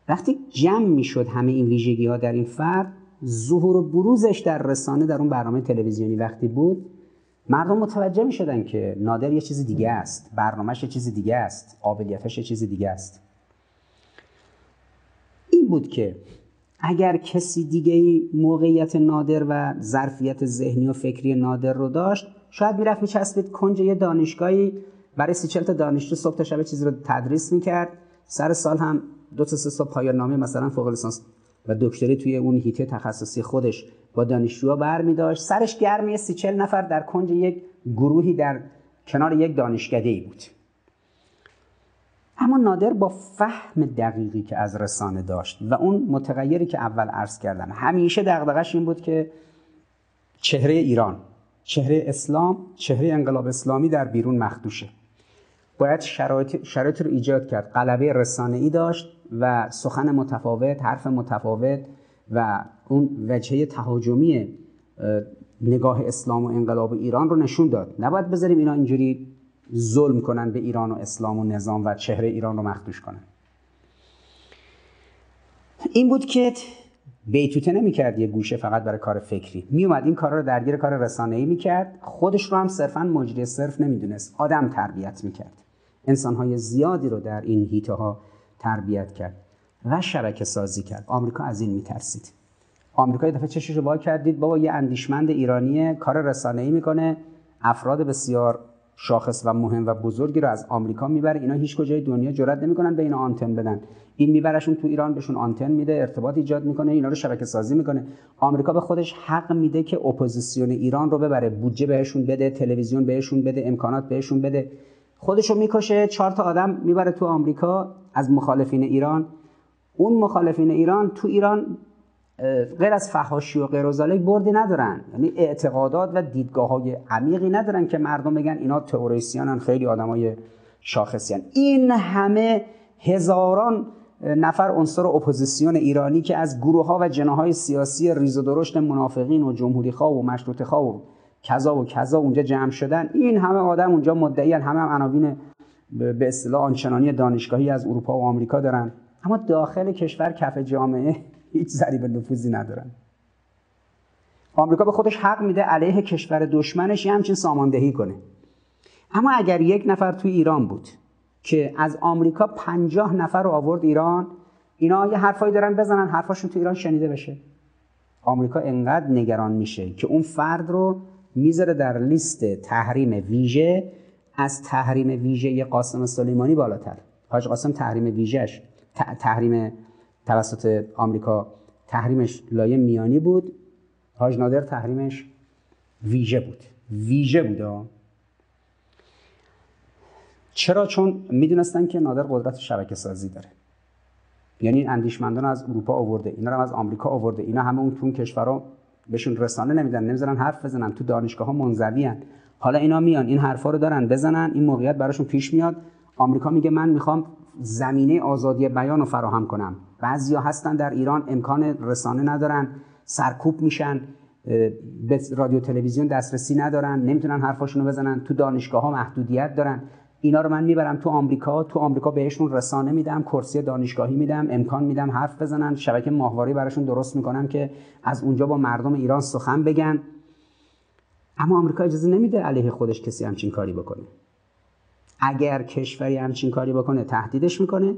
وقتی جمع می‌شد همه این ویژگی ها در این فرد ظهور و بروزش در رسانه در اون برنامه تلویزیونی وقتی بود مردم متوجه می شدن که نادر یه چیز دیگه است برنامهش یه چیز دیگه است قابلیتش یه چیز دیگه است. این بود که اگر کسی دیگه موقعیت نادر و ظرفیت ذهنی و فکری نادر رو داشت شاید می‌رفت میچسبید کنج یه دانشگاهی برای سی تا دانشجو صبح تا شب چیزی رو تدریس می‌کرد. سر سال هم دو تا سه تا پایان نامه مثلا فوق لیسانس و دکتری توی اون هیته تخصصی خودش با دانشجوها برمی داشت سرش گرمی سی چل نفر در کنج یک گروهی در کنار یک دانشکده ای بود. اما نادر با فهم دقیقی که از رسانه داشت و اون متغیری که اول عرض کردم همیشه دغدغش این بود که چهره ایران چهره اسلام چهره انقلاب اسلامی در بیرون مخدوشه. باید شرایط, شرایط رو ایجاد کرد. قلبه رسانه ای داشت و سخن متفاوت حرف متفاوت و اون وجهه تهاجمی نگاه اسلام و انقلاب ایران رو نشون داد. نباید بذاریم اینا اینجوری ظلم کنن به ایران و اسلام و نظام و چهره ایران رو مخدوش کنن. این بود که بیتوته نمی‌کرد یه گوشه فقط برای کار فکری. میومد این کارا رو درگیر کار رسانه‌ای می‌کرد. خودش رو هم صرفا مجری صرف نمی‌دونست. آدم تربیت می‌کرد. انسانهای زیادی رو در این هیته ها تربیت کرد و شبکه سازی کرد. آمریکا از این میترسید. آمریکا دفعه چشش رو کردید. بابا یه اندیشمند ایرانی کار رسانه‌ای می‌کنه. افراد بسیار شاخص و مهم و بزرگی رو از آمریکا می‌بره. اینا هیچ کجای دنیا جرئت نمی‌کنن به اینا آنتن بدن. این میبرشون تو ایران بهشون آنتن میده ارتباط ایجاد می‌کنه اینا رو شبکه سازی می‌کنه. آمریکا به خودش حق میده که اپوزیسیون ایران رو ببره. بودجه بهشون بده تلویزیون بهشون بده امکانات بهشون بده. خودشو می‌کشه چهار تا آدم می‌بره تو آمریکا از مخالفین ایران. اون مخالفین ایران تو ایران غیر از فحاشی و غیر بردی ندارن. یعنی اعتقادات و دیدگاه های عمیقی ندارن که مردم بگن اینا تئوریسینن خیلی آدمای شاخصیان. این همه هزاران نفر عنصر اپوزیسیون ایرانی که از گروه ها و جناح‌های سیاسی ریز و درشت منافقین و جمهوری خواه و مشروط خواه و کذا و کذا اونجا جمع شدن این همه آدم اونجا مدعی همه هم عناوین به اصطلاح آنچنانی دانشگاهی از اروپا و آمریکا دارن. اما داخل کشور کف جامعه هیچ ضریب نفوذی ندارن. آمریکا به خودش حق میده علیه کشور دشمنش یه همچین ساماندهی کنه. اما اگر یک نفر توی ایران بود که از آمریکا پنجاه نفر رو آورد ایران اینا یه حرفایی دارن بزنن حرفاشون تو ایران شنیده بشه. آمریکا انقدر نگران میشه که اون فرد رو می‌ذاره در لیست تحریم ویژه از تحریم ویژه قاسم سلیمانی بالاتر. حاج قاسم تحریم ویژهش تحریم توسط آمریکا تحریمش لایه میانی بود. حاج نادر تحریمش ویژه بود. ویژه بود چرا؟ چون می‌دونستن که نادر قدرت شبکه سازی داره. یعنی اندیشمندان از اروپا آورده اینا رو از آمریکا آورده اینا همه اون تون کشورها بهشون رسانه نمیدن نمی‌ذارن حرف بزنن تو دانشگاه ها منزوی حالا اینا میان این حرفا رو دارن بزنن این موقعیت براشون پیش میاد. آمریکا میگه من می‌خوام زمینه آزادی بیان رو فراهم کنم بعضیا هستن در ایران امکان رسانه ندارن سرکوب میشن به رادیو تلویزیون دسترسی ندارن نمی‌تونن حرفاشونو بزنن تو دانشگاه ها محدودیت دارن. اینا رو من می‌برم تو آمریکا تو آمریکا بهشون رسانه میدم کرسی دانشگاهی میدم امکان میدم حرف بزنن شبکه ماهواره براشون درست می‌کنم که از اونجا با مردم ایران سخن بگن. اما آمریکا اجازه نمیده علیه خودش کسی همچین کاری بکنه. اگر کشوری همچین کاری بکنه تهدیدش می‌کنه.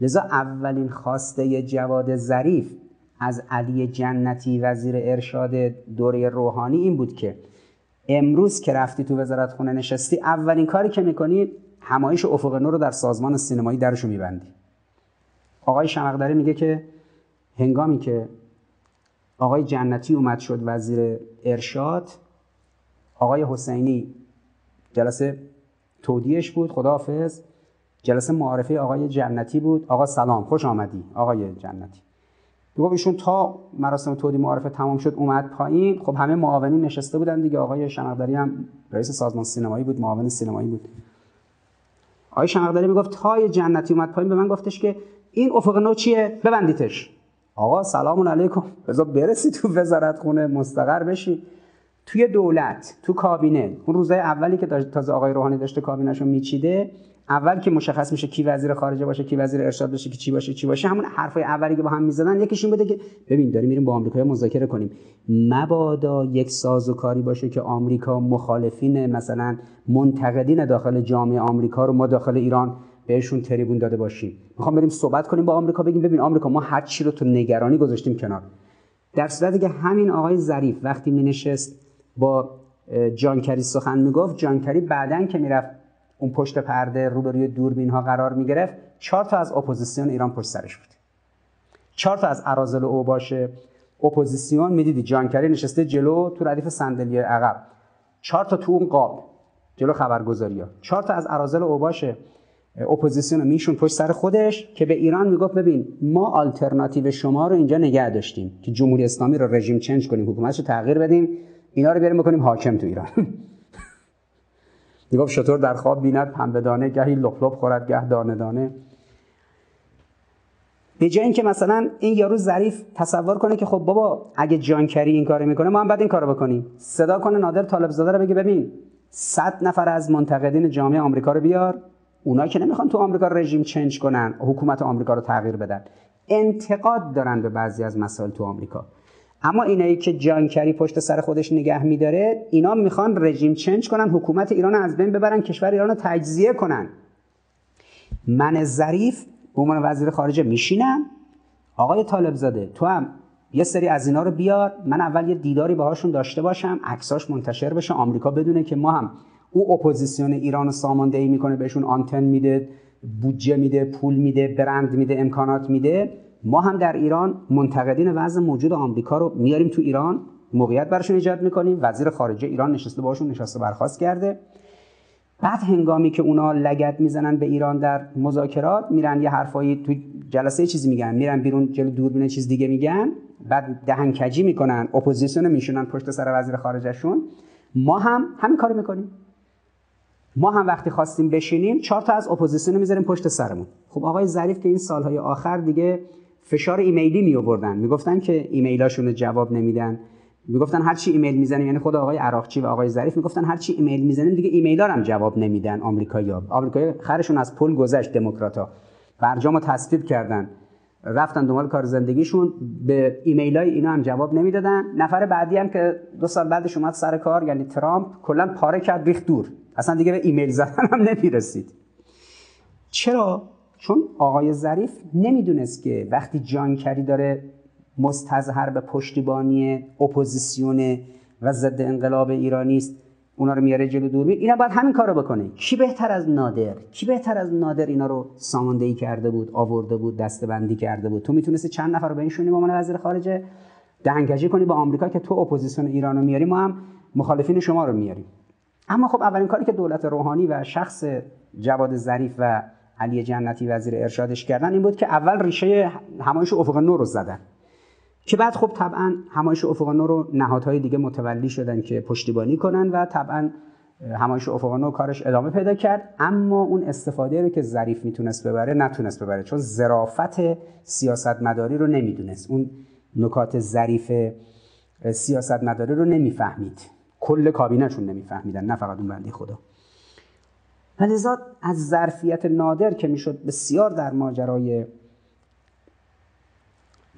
لذا اولین خواسته جواد ظریف از علی جنتی وزیر ارشاد دوره روحانی این بود که امروز که رفتی تو وزارت خونه نشستی اولین کاری که می‌کنی همایش افق نور رو در سازمان سینمایی درشو میبندی. آقای شمقدری میگه که هنگامی که آقای جنتی اومد شد وزیر ارشاد آقای حسینی جلسه تودیش بود. گفت ایشون تا مراسم تودی معارفه تمام شد اومد پایین. خب همه معاونین نشسته بودن دیگه. آقای شمقدری هم رئیس سازمان سینمایی بود معاون سینمایی بود. آقای شمقدری می‌گفت تای جنتی اومد پایین به من گفتش که این افق نو چیه؟ ببندیتش. آقا سلام علیکم. بذار برسی تو وزارت خونه مستقر بشی. توی دولت تو کابینه اون روزای اولی که تازه آقای روحانی داشته کابینهشو میچیده اول که مشخص میشه کی وزیر خارجه باشه کی وزیر ارشاد باشه کی چی باشه چی باشه همون حرفای اولی که با هم می‌زدن یکیش این بوده که ببین داریم میریم با آمریکا مذاکره کنیم. مبادا یک سازوکاری باشه که آمریکا مخالفین مثلا منتقدین داخل جامعه آمریکا رو ما داخل ایران بهشون تریبون داده باشیم. می‌خوام بریم صحبت کنیم با آمریکا بگیم ببین آمریکا ما هر چی رو تو نگرانی گذاشتیم کنار. در صورتی که همین آقای ظریف وقتی می نشست با جان کری سخن می‌گفت. جان کری بعدا که می‌رفت اون پشت پرده روبروی دوربین ها قرار می گرفت چهار تا از اپوزیسیون ایران پشت سرش بود. چهار تا از اراذل اوباش اپوزیسیون می‌دیدی جان کری نشسته جلو تو ردیف صندلی عقب. چهار تا تو اون قاب جلو خبرگزاری ها چهار تا از اراذل اوباش اپوزیسیون می‌نشوند پشت سر خودش که به ایران می‌گفت ببین ما آلترناتیو شما رو اینجا نگه داشتیم که جمهوری اسلامی رو regime change کنیم حکومتش تغییر بدیم. اینا رو بیاریم بکنیم حاکم تو ایران. [laughs] می‌گفت شتر در خواب بیند پنبه دانه گهی لپ لپ خورد گه دانه دانه. به جای اینکه مثلا این یارو ظریف تصور کنه که خب بابا اگه جان کری این کارو می‌کنه ما هم بعد این کارو بکنیم. صدا کنه نادر طالب زاده رو بگه ببین 100 نفر از منتقدین جامعه آمریکا رو بیار. اونا که نمی‌خوان تو آمریکا رژیم چنج کنن حکومت آمریکا رو تغییر بدن. انتقاد دارن به بعضی از مسائل تو آمریکا. اما اینایی که جانکری پشت سر خودش نگه میداره اینا می‌خوان رژیم چنج کنن حکومت ایران از بین ببرن کشور ایران رو تجزیه کنن. من ظریف به عنوان وزیر خارجه میشینم. آقای طالب زاده تو هم یه سری از اینا رو بیار. من اول یه دیداری باهاشون داشته باشم عکساش منتشر بشه آمریکا بدونه که ما هم او اپوزیسیون ایران ساماندهی می‌کنه بهشون آنتن میده بودجه میده پول میده برند میده امکانات میده. ما هم در ایران منتقدین وضع موجود آمریکا رو میاریم تو ایران موقعیت براشون ایجاد می‌کنیم وزیر خارجه ایران نشسته باشون نشست برخاست کرده. بعد هنگامی که اونا لگد می‌زنن به ایران در مذاکرات میرن یه حرفایی تو جلسه چیزی میگن میرن بیرون جلو دوربین چیز دیگه میگن بعد دهن‌کجی می‌کنن اپوزیسیون می‌نشونن پشت سر وزیر خارجهشون. ما هم همین کارو می‌کنیم. ما هم وقتی خواستیم بشینیم چهار تا از اپوزیسیون می‌ذاریم پشت سرمون. خب آقای ظریف که این سالهای آخر دیگه فشار ایمیلی می آوردن می‌گفتن که ایمیلاشون جواب نمیدن. می‌گفتن هر چی ایمیل می‌زنیم یعنی خود آقای عراقچی و آقای ظریف می‌گفتن هر چی ایمیل می‌زنیم دیگه ایمیلا هم جواب نمیدن آمریکایی‌ها. آمریکایی خرشون از پل گذشت دموکراتا. برجامو تصویب کردن. رفتن دنبال کار زندگیشون. به ایمیل های اینا هم جواب نمی‌دادن. نفر بعدی هم که دو سال بعدش اومد سر کار یعنی ترامپ کلا پاره کرد ریخت دور. اصلا دیگه به ایمیل زدن هم نمی‌رسید. چرا؟ چون آقای ظریف نمی‌دونست که وقتی جان کری داره مستظهر به پشتیبانی اپوزیسیون و ضد انقلاب ایرانی است اونا رو میاره جلو دور اینا باید همین کارو بکنه. کی بهتر از نادر؟ کی بهتر از نادر اینا رو ساماندهی کرده بود آورده بود دسته‌بندی کرده بود؟ تو می‌تونستی چند نفر رو بنشونی به عنوان وزیر خارجه؟ دهن‌کجی کنی با آمریکا که تو اپوزیسیون ایران رو میاری ما هم مخالفین شما رو میاریم. اما خب اولین کاری که دولت روحانی و شخص جواد ظریف و علی جنتی وزیر ارشادش کردن این بود که اول ریشه همایش افق نو رو زدن. که بعد خب طبعا همایش افق نو رو نهادهای دیگه متولی شدن که پشتیبانی کنن و طبعا همایش افق نو کارش ادامه پیدا کرد. اما اون استفاده رو که ظریف می‌تونست ببره نتونست ببره چون ظرافت سیاستمداری رو نمی‌دونست. اون نکات ظریف سیاستمداری رو نمی‌فهمید. کل کابینهشون نمیفهمیدن نه فقط اون بندی خدا. لذا از ظرفیت نادر که می‌شد بسیار در ماجرای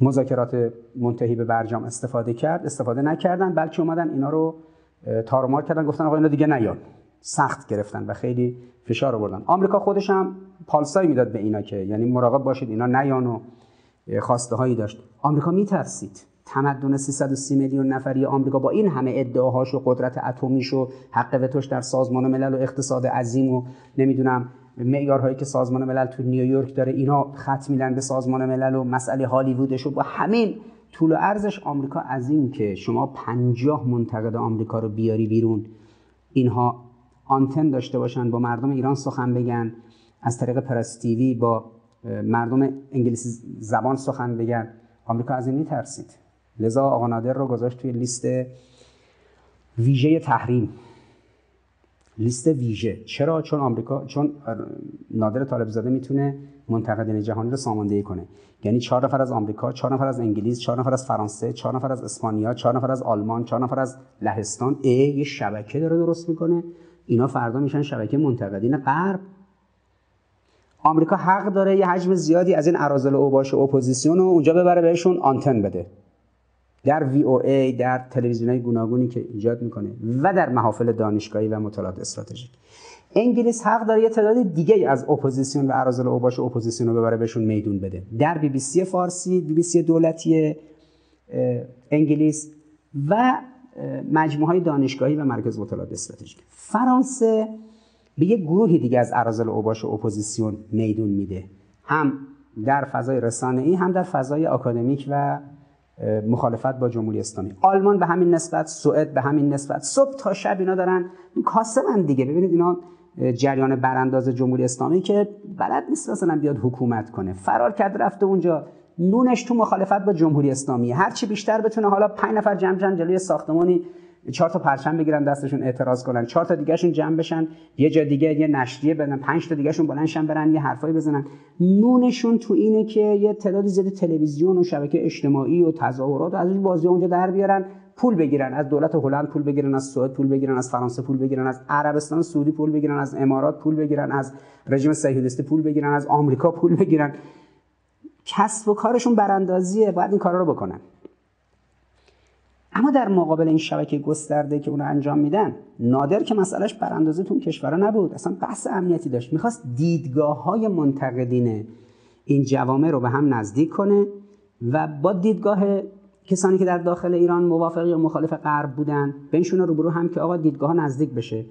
مذاکرات منتهی به برجام استفاده کرد استفاده نکردن بلکه اومدن اینا رو تارمار کردن گفتن آقا اینا دیگه نیان. سخت گرفتن و خیلی فشار آوردن. آمریکا خودش هم پالسایی می‌داد به اینا که یعنی مراقب باشید اینا نیان و خواسته هایی داشت. آمریکا میترسید. تمدن 330 میلیون نفری آمریکا با این همه ادعاهاش و قدرت اتمیش و حق وتوش در سازمان ملل و اقتصاد عظیم و نمی‌دونم معیارهایی که سازمان ملل تو نیویورک داره اینا خط میدن به سازمان ملل و مسئله هالیوودش و با همین طول و ارزش آمریکا از این که شما پنجاه منتقد آمریکا رو بیاری بیرون. اینها آنتن داشته باشن با مردم ایران سخن بگن از طریق پرستیوی با مردم انگلیسی زبان سخن بگن. آمریکا از این میترسید. لذا آقا نادر رو گذاشت توی لیست ویژه تحریم. لیست ویژه. چرا؟ چون آمریکا چون نادر طالب زاده می‌تونه منتقدین جهانی رو ساماندهی کنه. یعنی چهار نفر از آمریکا چهار نفر از انگلیس چهار نفر از فرانسه چهار نفر از اسپانیا چهار نفر از آلمان چهار نفر از لهستان. ای یه شبکه داره درست می‌کنه. اینا فردا میشن شبکه منتقدین غرب. آمریکا حق داره یه حجم زیادی از این اراذل اوباش اپوزیسیون رو اونجا ببره بهشون آنتن بده. در VOA در تلویزیون های گوناگونی که ایجاد می‌کنه و در محافل دانشگاهی و مطالعات استراتژیک. انگلیس حق داره یه تعداد دیگه از اپوزیسیون و اراذل اوباش اپوزیسیون رو ببره بهشون میدون بده. در بی بی سی فارسی بی بی سی دولتی انگلیس و مجموعه های دانشگاهی و مرکز مطالعات استراتژیک. فرانسه به یه گروهی دیگه از اراذل اوباش اپوزیسیون میدون میده. هم در فضای رسانه‌ای هم در فضای آکادمیک و مخالفت با جمهوری اسلامی. آلمان به همین نسبت سوئد به همین نسبت. صبح تا شب اینا دارن کاسبن دیگه. ببینید اینا جریان برانداز جمهوری اسلامی که بلد نیست مثلا بیاد حکومت کنه. فرار کرد رفته اونجا. نونش تو مخالفت با جمهوری اسلامی. هر چی بیشتر بتونه حالا پنج نفر جمع جمع جلوی ساختمانی چهار تا پرچم بگیرن دستشون اعتراض کنن. چهار تا دیگهشون جمع بشن. یه جا دیگه یه نشریه بدن. پنج تا دیگهشون بلندشن برن یه حرفایی بزنن. نونشون تو اینه که یه تعداد زیادی تلویزیون و شبکه اجتماعی و تظاهرات از اون بازی اونجا در بیارن پول بگیرن. از دولت هلند پول بگیرن از سوئد پول بگیرن از فرانسه پول بگیرن از عربستان سعودی پول بگیرن از امارات پول بگیرن از رژیم صهیونیستی پول بگیرن از آمریکا پول بگیرن. کسب و کارشون براندازیه. باید این کارا رو بکنن. اما در مقابل این شبکه گسترده که اونو انجام میدن نادر که مسئلهش براندازه تو کشورها نبود. اصلا بحث امنیتی داشت. می‌خواست دیدگاه های منتقدین این جوامع رو به هم نزدیک کنه و با دیدگاه کسانی که در داخل ایران موافق یا مخالف غرب بودن بینشون روبرو هم که آقا دیدگاه نزدیک بشه.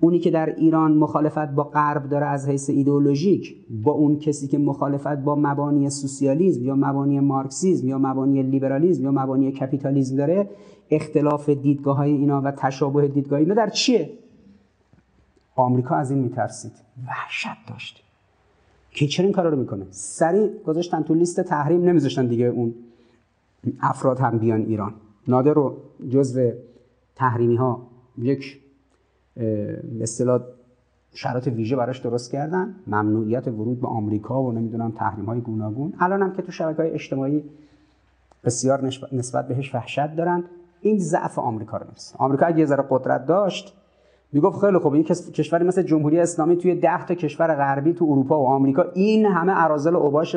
اونی که در ایران مخالفت با غرب داره از حیث ایدئولوژیک با اون کسی که مخالفت با مبانی سوسیالیسم یا مبانی مارکسیزم یا مبانی لیبرالیسم یا مبانی کپیتالیسم داره اختلاف دیدگاه های اینا و تشابه دیدگاه اینا در چیه؟ آمریکا از این میترسید. وحشت داشت. که چرا این کارا رو می‌کنه؟ سریع گذاشتن تو لیست تحریم نمیذاشتن دیگه اون افراد هم بیان ایران. نادر رو جزو تحریمی ها یک اصطلاح شرایط ویژه براش درست کردن. ممنوعیت ورود به آمریکا و نمی‌دونم تحریم های گوناگون. الان هم که تو شبکه های اجتماعی بسیار نسبت بهش وحشت دارن این ضعف آمریکا رو می‌رسه. آمریکا اگه یه ذره قدرت داشت می‌گفت خیلی خوب این کشوری مثل جمهوری اسلامی توی ده تا کشور غربی تو اروپا و آمریکا این همه اراذل اوباش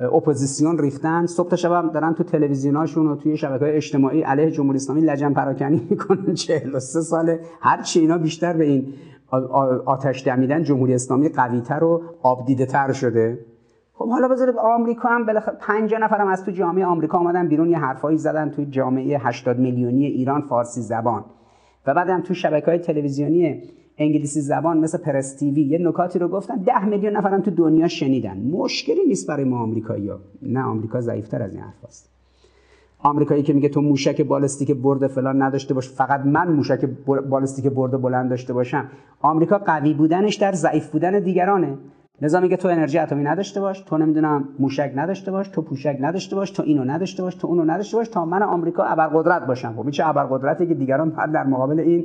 اپوزیسیون ریختن. صبح تا شب دارن تو تلویزیوناشون و توی شبکه های اجتماعی علیه جمهوری اسلامی لجن پراکنی [laughs] می‌کنن. 43 ساله. هر چی اینا بیشتر به این آتش دمیدن جمهوری اسلامی قویتر و آبدیده تر شده. خب حالا بذارید آمریکا هم بالاخره 50 نفرم از تو جامعه آمریکا آمدن بیرون. یه حرفایی زدن تو جامعه 80 میلیونی ایران فارسی زبان. و بعدم تو شبکه های تلویزیونی انگلیسی زبان مثل پرس تی‌وی یه نکاتی رو گفتن. ده میلیون نفرم تو دنیا شنیدن. مشکلی نیست برای ما آمریکایی‌ها نه آمریکا ضعیفتر از این حرفاست. آمریکایی که میگه تو موشک بالستیک برد فلان نداشته باش فقط من موشک بالستیک برد بلند داشته باشم. آمریکا قوی بودنش در ضعیف بودن دیگرانه. لذا میگه تو انرژی اتمی نداشته باش تو نمی‌دونم موشک نداشته باش تو پوشک نداشته باش تو اینو نداشته باش تو اونو نداشته باش تا من آمریکا ابرقدرت باشم. خب چه ابرقدرتی که دیگران در مقابل این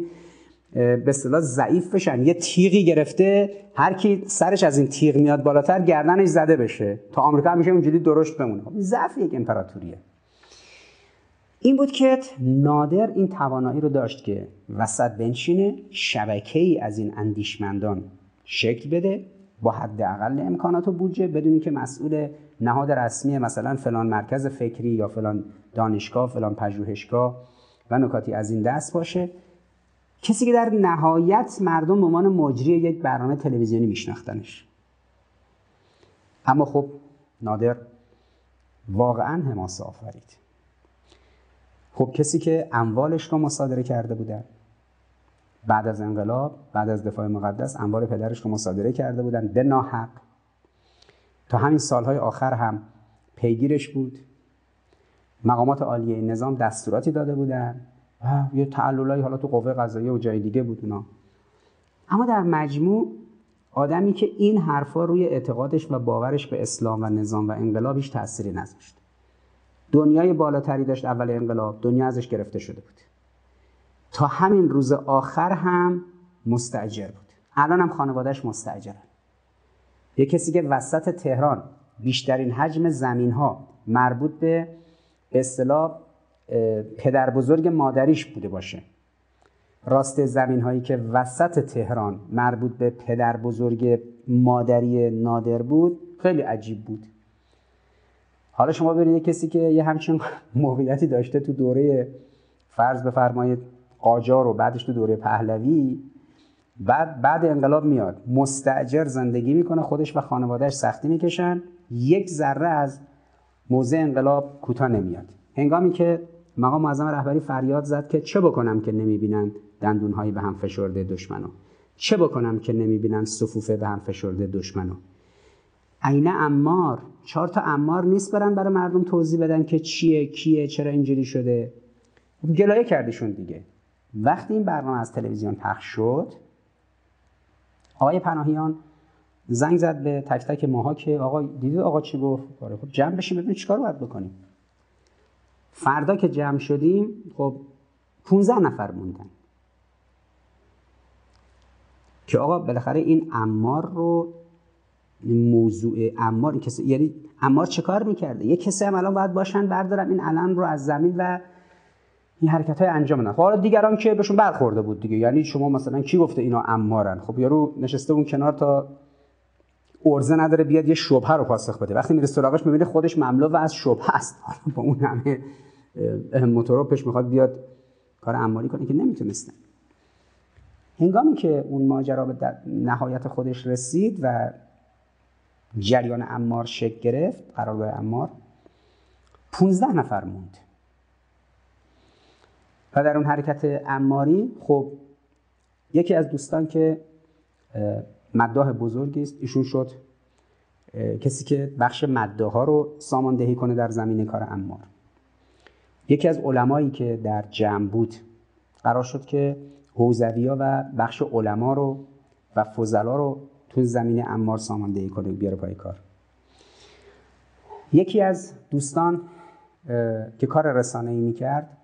به اصطلاح ضعیف بشن یه تیغی گرفته هر کی سرش از این تیغ میاد بالاتر گردنش زده بشه. تا آمریکا همیشه اونجوری درشت بمونه. خب ضعف یک امپراتوریه. این بود که نادر این توانایی رو داشت که وسط بنشینه شبکه ای از این اندیشمندان شکل بده با حداقل امکانات و بودجه بدونی که مسئول نهاد رسمی مثلا فلان مرکز فکری یا فلان دانشگاه فلان پژوهشگاه و نکاتی از این دست باشه. کسی که در نهایت مردم به عنوان مجری یک برنامه تلویزیونی میشناختنش. اما خب نادر واقعا حماسه آفرید. خب کسی که اموالش رو مصادره کرده بودن بعد از انقلاب بعد از دفاع مقدس اموال پدرش رو مصادره کرده بودن به ناحق. تا همین سالهای آخر هم پیگیرش بود. مقامات عالیه نظام دستوراتی داده بودن. یه تعللایی حالا تو قوه قضاییه و جای دیگه بود اونا. اما در مجموع آدمی که این حرفا روی اعتقادش و باورش به اسلام و نظام و انقلابش تأثیری نذاشت. دنیای بالاتری داشت اول انقلاب دنیا ازش گرفته شده بود. تا همین روز آخر هم مستجر بود. الان هم خانوادهش مستجرن یه کسی که وسط تهران بیشترین حجم زمین ها مربوط به اصطلاح پدر بزرگ مادریش بوده باشه. راست زمین هایی که وسط تهران مربوط به پدر بزرگ مادری نادر بود خیلی عجیب بود. حالا شما ببینید کسی که یه همچین [laughs] موقعیتی داشته تو دوره فرض بفرمایید قاجار و بعدش تو دوره پهلوی بعد بعد انقلاب میاد. مستعجر زندگی می‌کنه خودش و خانوادهش سختی می‌کشن. یک ذره از موضع انقلاب کوتاه نمیاد. هنگامی که مقام معظم رهبری فریاد زد که چه بکنم که نمی‌بینن دندونهایی به هم فشرده دشمنو؟ چه بکنم که نمی‌بینن صفوفه به هم فشرده دشمنو؟ عینه امار چهار تا امار نیست برن برای مردم توضیح بدن که چیه کیه چرا اینجوری شده؟ خب گلایه کردیشون دیگه. وقتی این برنامه از تلویزیون پخش شد آقای پناهیان زنگ زد به تک تک ماها که آقا دیدید آقا چی گفت؟ آره، خب جمع بشیم ببینیم چیکار باید بکنیم. فردا که جمع شدیم خب 15 نفر موندن. که آقا بالاخره این امار رو موضوع امار کسی یعنی امار چه کار می‌کرده؟ یه کسی هم الان باید باشن بردارن این علم رو از زمین و این حرکت های انجام بدن. خب حالا دیگران که بهشون برخورده بود دیگه. یعنی شما مثلا کی گفته اینا امارن خب یارو نشسته اون کنار تا ارزه نداره بیاد یه شبهه رو پاسخ بده. وقتی میره سراغش می‌بینه خودش مملو و از شبهه است. [laughs] با اون همه موتوروپش می‌خواد بیاد کار اماری کنه که نمی‌تونستن. هنگامی که اون ماجرا به نهایت خودش رسید و جریان امار شکل گرفت قرارگاه امار 15 نفر موند. و در اون حرکت اماری خب یکی از دوستان که مداح بزرگی است. ایشون شد کسی که بخش مداح ها رو ساماندهی کنه در زمین کار امار. یکی از علمایی که در جمع بود قرار شد که حوزوی و بخش علما رو و فضلا رو تو زمین امار ساماندهی کنه بیاره پای کار. یکی از دوستان که کار رسانه ای می‌کرد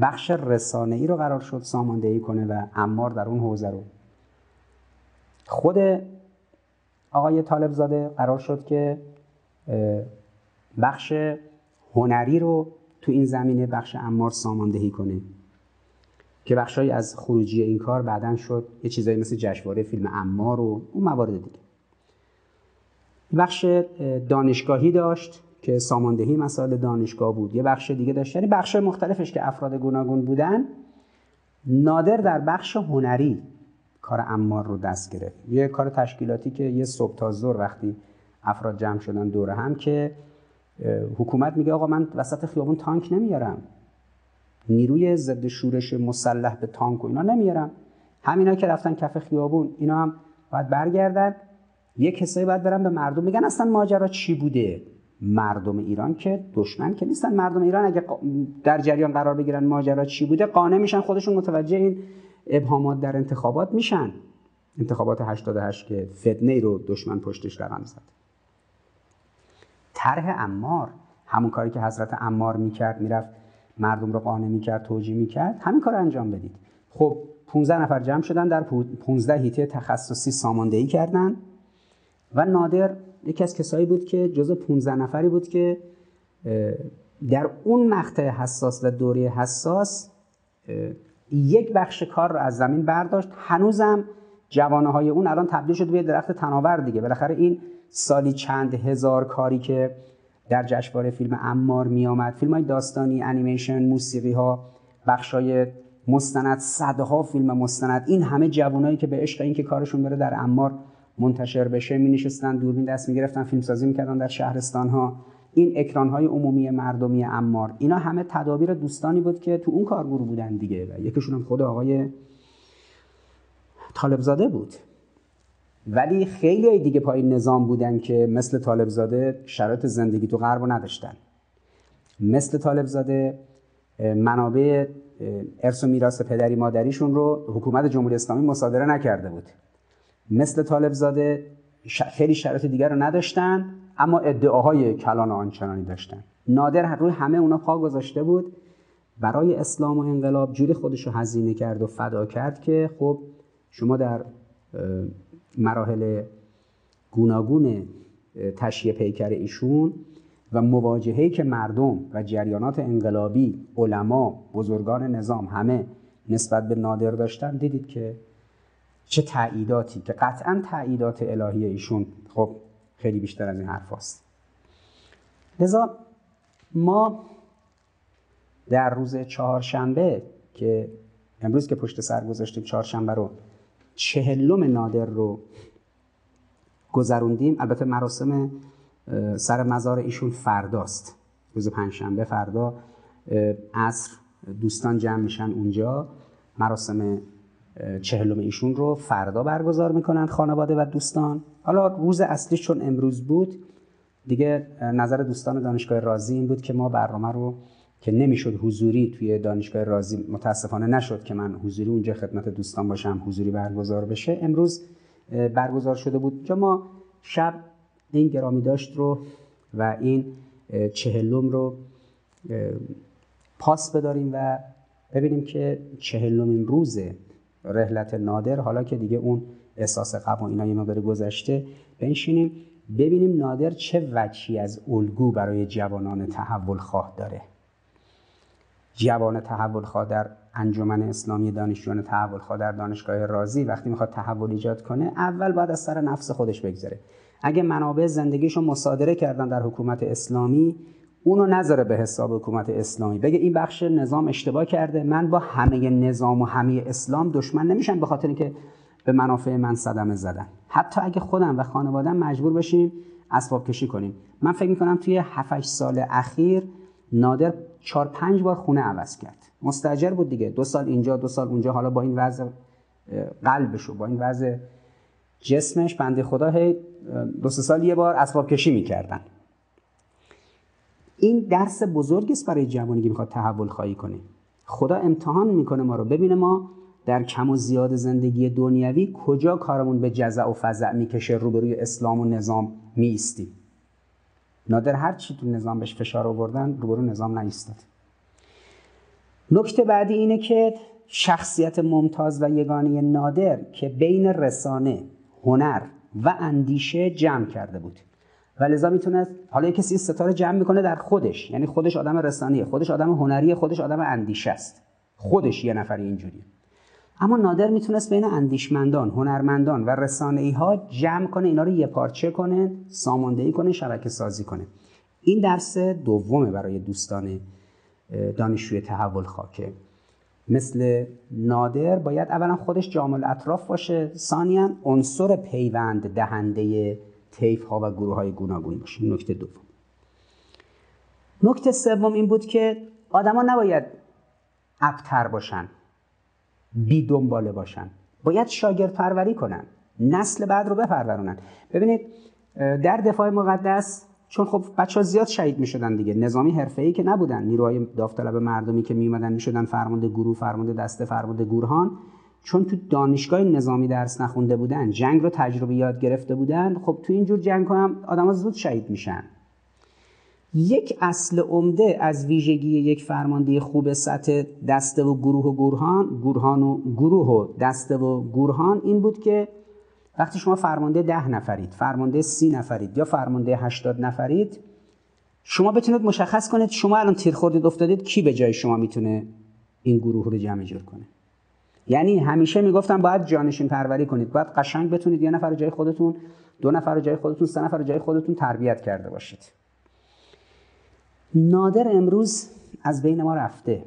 بخش رسانه ای رو قرار شد ساماندهی کنه و امار در اون حوزه رو خود آقای طالب زاده قرار شد که بخش هنری رو تو این زمینه بخش امار ساماندهی کنه. که بخشایی از خروجی این کار بعدا شد یه چیزایی مثل جشنواره فیلم امار و اون موارد دیگه. بخش دانشگاهی داشت که ساماندهی مسائل دانشگاه بود. یه بخش دیگه داشت. یعنی بخش مختلفش که افراد گوناگون بودن نادر در بخش هنری کار امار رو دست گرفت. یه کار تشکیلاتی که یه صبح تا زور وقتی افراد جمع شدن دور هم که حکومت میگه آقا من وسط خیابون تانک نمیارم. نیروی ضد شورش مسلح به تانک و اینا نمیارم. همینا که رفتن کف خیابون اینا هم باید برگردن. یه کسایی باید برن به مردم. میگن اصلا ماجرا چی بوده؟ مردم ایران که دشمن که نیستن. مردم ایران اگه در جریان قرار بگیرن ماجرا چی بوده قانع میشن خودشون متوجه این ابهامات در انتخابات میشن. انتخابات 88 که فتنه رو دشمن پشتش رقم زد. طرح امار همون کاری که حضرت امار می‌کرد می‌رفت مردم رو قانع می‌کرد توجیه می‌کرد همین کار انجام بدید. خب 15 نفر جمع شدن در 15 هیته تخصصی ساماندهی کردن و نادر یکی از کسایی بود که جزو 15 نفری بود که در اون مقطع حساس و دوره حساس یک بخش کار رو از زمین برداشت. هنوزم جوانه های اون الان تبدیل شد به درخت تناور دیگه. بالاخره این سالی چند هزار کاری که در جشنواره فیلم امار می آمد فیلم های داستانی انیمیشن موسیقی ها بخش های مستند صدها فیلم مستند این همه جوانایی که به عشق اینکه کارشون بره در امار منتشر بشه می نشستن دوربین دست می گرفتن فیلم سازی می‌کردن در شهرستان ها این اکران های عمومی مردمی امار اینا همه تدابیر دوستانی بود که تو اون کارگروه بودن دیگه و یکیشون هم خود آقای طالبزاده بود. ولی خیلی دیگه پای نظام بودن که مثل طالبزاده شرایط زندگی تو غرب نداشتن. مثل طالبزاده منابع ارث و میراث پدری مادریشون رو حکومت جمهوری اسلامی مصادره نکرده بود. مثل طالبزاده خیلی شرایط دیگر رو نداشتن. اما ادعاهای کلان آنچنانی داشتن. نادر روی همه اونا پا گذاشته بود. برای اسلام و انقلاب جوری خودش رو هزینه کرد و فدا کرد که خب شما در مراحل گوناگون تشییع پیکر ایشون و مواجهه‌ای که مردم و جریانات انقلابی علما بزرگان نظام همه نسبت به نادر داشتن دیدید که چه تعییداتی که قطعا تعییدات الهی ایشون خب خیلی بیشتر از این حرف هست. لذا ما در روز چهارشنبه که امروز که پشت سر گذاشتیم چهارشنبه رو چهلم نادر رو گذروندیم البته مراسم سر مزار ایشون فرداست روز پنجشنبه فردا عصر دوستان جمع میشن اونجا مراسم چهلم ایشون رو فردا برگزار می‌کنن خانواده و دوستان. حالا روز اصلی چون امروز بود دیگه نظر دوستان دانشگاه رازی این بود که ما برنامه رو که نمی‌شد حضوری توی دانشگاه رازی متاسفانه نشد که من حضوری اونجا خدمت دوستان باشم حضوری برگزار بشه. امروز برگزار شده بود جا ما شب این گرامی داشت رو و این چهلم رو پاس بداریم و ببینیم که چهلمین روز رحلت نادر. حالا که دیگه اون احساس غم و اینا یه مقدار گذشته بنشینیم ببینیم نادر چه وجهی از الگو برای جوانان تحول خواه داره. جوان تحول خواه در انجمن اسلامی دانشجویان تحول خواه در دانشگاه رازی وقتی می‌خواد تحول ایجاد کنه اول باید از سر نفس خودش بگذره. اگه منابع زندگیشو مصادره کردن در حکومت اسلامی اونو نذاره به حساب حکومت اسلامی. بگه این بخش نظام اشتباه کرده. من با همه نظام و همه اسلام دشمن نمیشم به خاطر اینکه به منافع من صدمه زدن. حتی اگه خودم و خانوادم مجبور بشیم اسباب کشی کنیم. من فکر می‌کنم توی 7 سال اخیر نادر چهار پنج بار خونه عوض کرد. مستجر بود دیگه. دو سال اینجا دو سال اونجا. حالا با این وضع قلبشو با این وضع جسمش بنده خدا هی دو سال یه بار اسباب کشی می‌کردن. این درس بزرگی است برای جوانی که می‌خواد تحول خواهی کنه. خدا امتحان می‌کنه ما رو. ببینه ما در کم و زیاد زندگی دنیوی کجا کارمون به جزع و فزع می‌کشه روبروی اسلام و نظام میستیم نادر هر چی تو نظام بهش فشار آوردن روبرو نظام نایستاد نکته بعدی اینه که شخصیت ممتاز و یگانه نادر که بین رسانه هنر و اندیشه جمع کرده بود. و لذا می‌تونه حالا کسی ستاره جمع می‌کنه در خودش. یعنی خودش آدم رسانیه خودش آدم هنریه خودش آدم اندیشه است. خودش یه نفری اینجوریه. اما نادر می‌تونست بین اندیشمندان هنرمندان و رسانه ها جمع کنه اینا رو یه پارچه کنه ساماندهی کنه شبکه سازی کنه. این درس دومه برای دوستان دانشجوی تحول خاکه. مثل نادر باید اولا خودش جامل اطراف باشه ثانیا عنصر پیوند دهنده تیف ها و گروه های گوناگون باشه. نکته دوم. نکته سوم این بود که آدما نباید ابتر باشن بی دنباله باشن. باید شاگرد پروری کنن نسل بعد رو بپرورونن. ببینید در دفاع مقدس چون خب بچه ها زیاد شهید می شدن دیگه نظامی ای که نبودن. نیروهای داوطلب مردمی که می اومدن می شدن فرمانده گروه فرمانده دسته فرمانده گورهان. چون تو دانشگاه نظامی درس نخونده بودن جنگ رو تجربه یاد گرفته بودن خب تو اینجور جنگ هم آدم زود شهید میشن. یک اصل عمده از ویژگی یک فرمانده خوب سطح دسته و گروه و گورهان گورهان و گروه و دسته و گورهان این بود که وقتی شما فرمانده ده نفرید فرمانده سی نفرید یا فرمانده هشتاد نفرید شما بتونید مشخص کنید شما الان تیر خوردید افتادید کی به جای شما می‌تونه این گروه رو جمع جور کنه؟ یعنی همیشه می‌گفتم باید جانشین پروری کنید. باید قشنگ بتونید یه نفر جای خودتون دو نفر جای خودتون سه نفر جای خودتون تربیت کرده باشید. نادر امروز از بین ما رفته.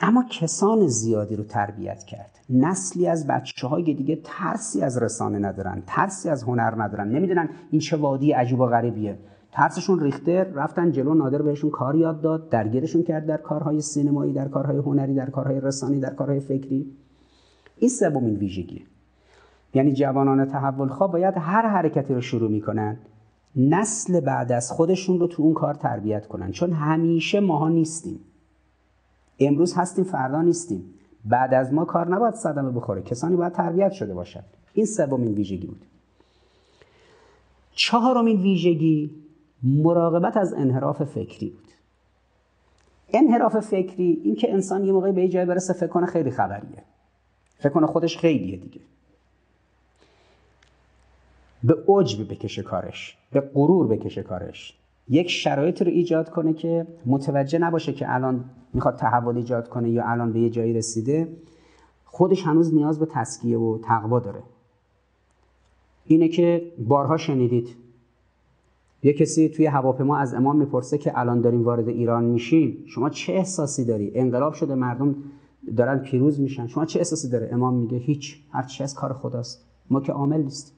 اما کسان زیادی رو تربیت کرد. نسلی از بچه های دیگه ترسی از رسانه ندارن ترسی از هنر ندارن. نمی‌دونن این چه وادی عجیب و غریبیه. ترسشون ریخته رفتن جلو نادر بهشون کار یاد داد درگیرشون کرد در کارهای سینمایی در کارهای هنری در کارهای رسانی در کارهای فکری. این سومین ویژگی. یعنی جوانان تحول خواه باید هر حرکتی رو شروع می‌کنن نسل بعد از خودشون رو تو اون کار تربیت کنن. چون همیشه ماها نیستیم. امروز هستیم فردا نیستیم. بعد از ما کار نباید صدمه بخوره. کسانی باید تربیت شده باشد این سومین ویژگی بود. چهارمین ویژگی مراقبت از انحراف فکری بود. انحراف فکری این که انسان یه موقعی به یه جای برسه فکر کنه خیلی خبریه. فکر کنه خودش خیلیه دیگه. به عجب بکشه کارش به غرور بکشه کارش. یک شرایط رو ایجاد کنه که متوجه نباشه که الان می‌خواد تحول ایجاد کنه یا الان به یه جایی رسیده. خودش هنوز نیاز به تسکیه و تقوا داره. اینه که بارها شنیدید یه کسی توی هواپیما از امام می‌پرسه که الان داریم وارد ایران میشیم شما چه احساسی داری؟ انقلاب شده مردم دارن پیروز میشن. شما چه احساسی داره؟ امام میگه هیچ هر چی از کار خداست. ما که عامل نیستیم.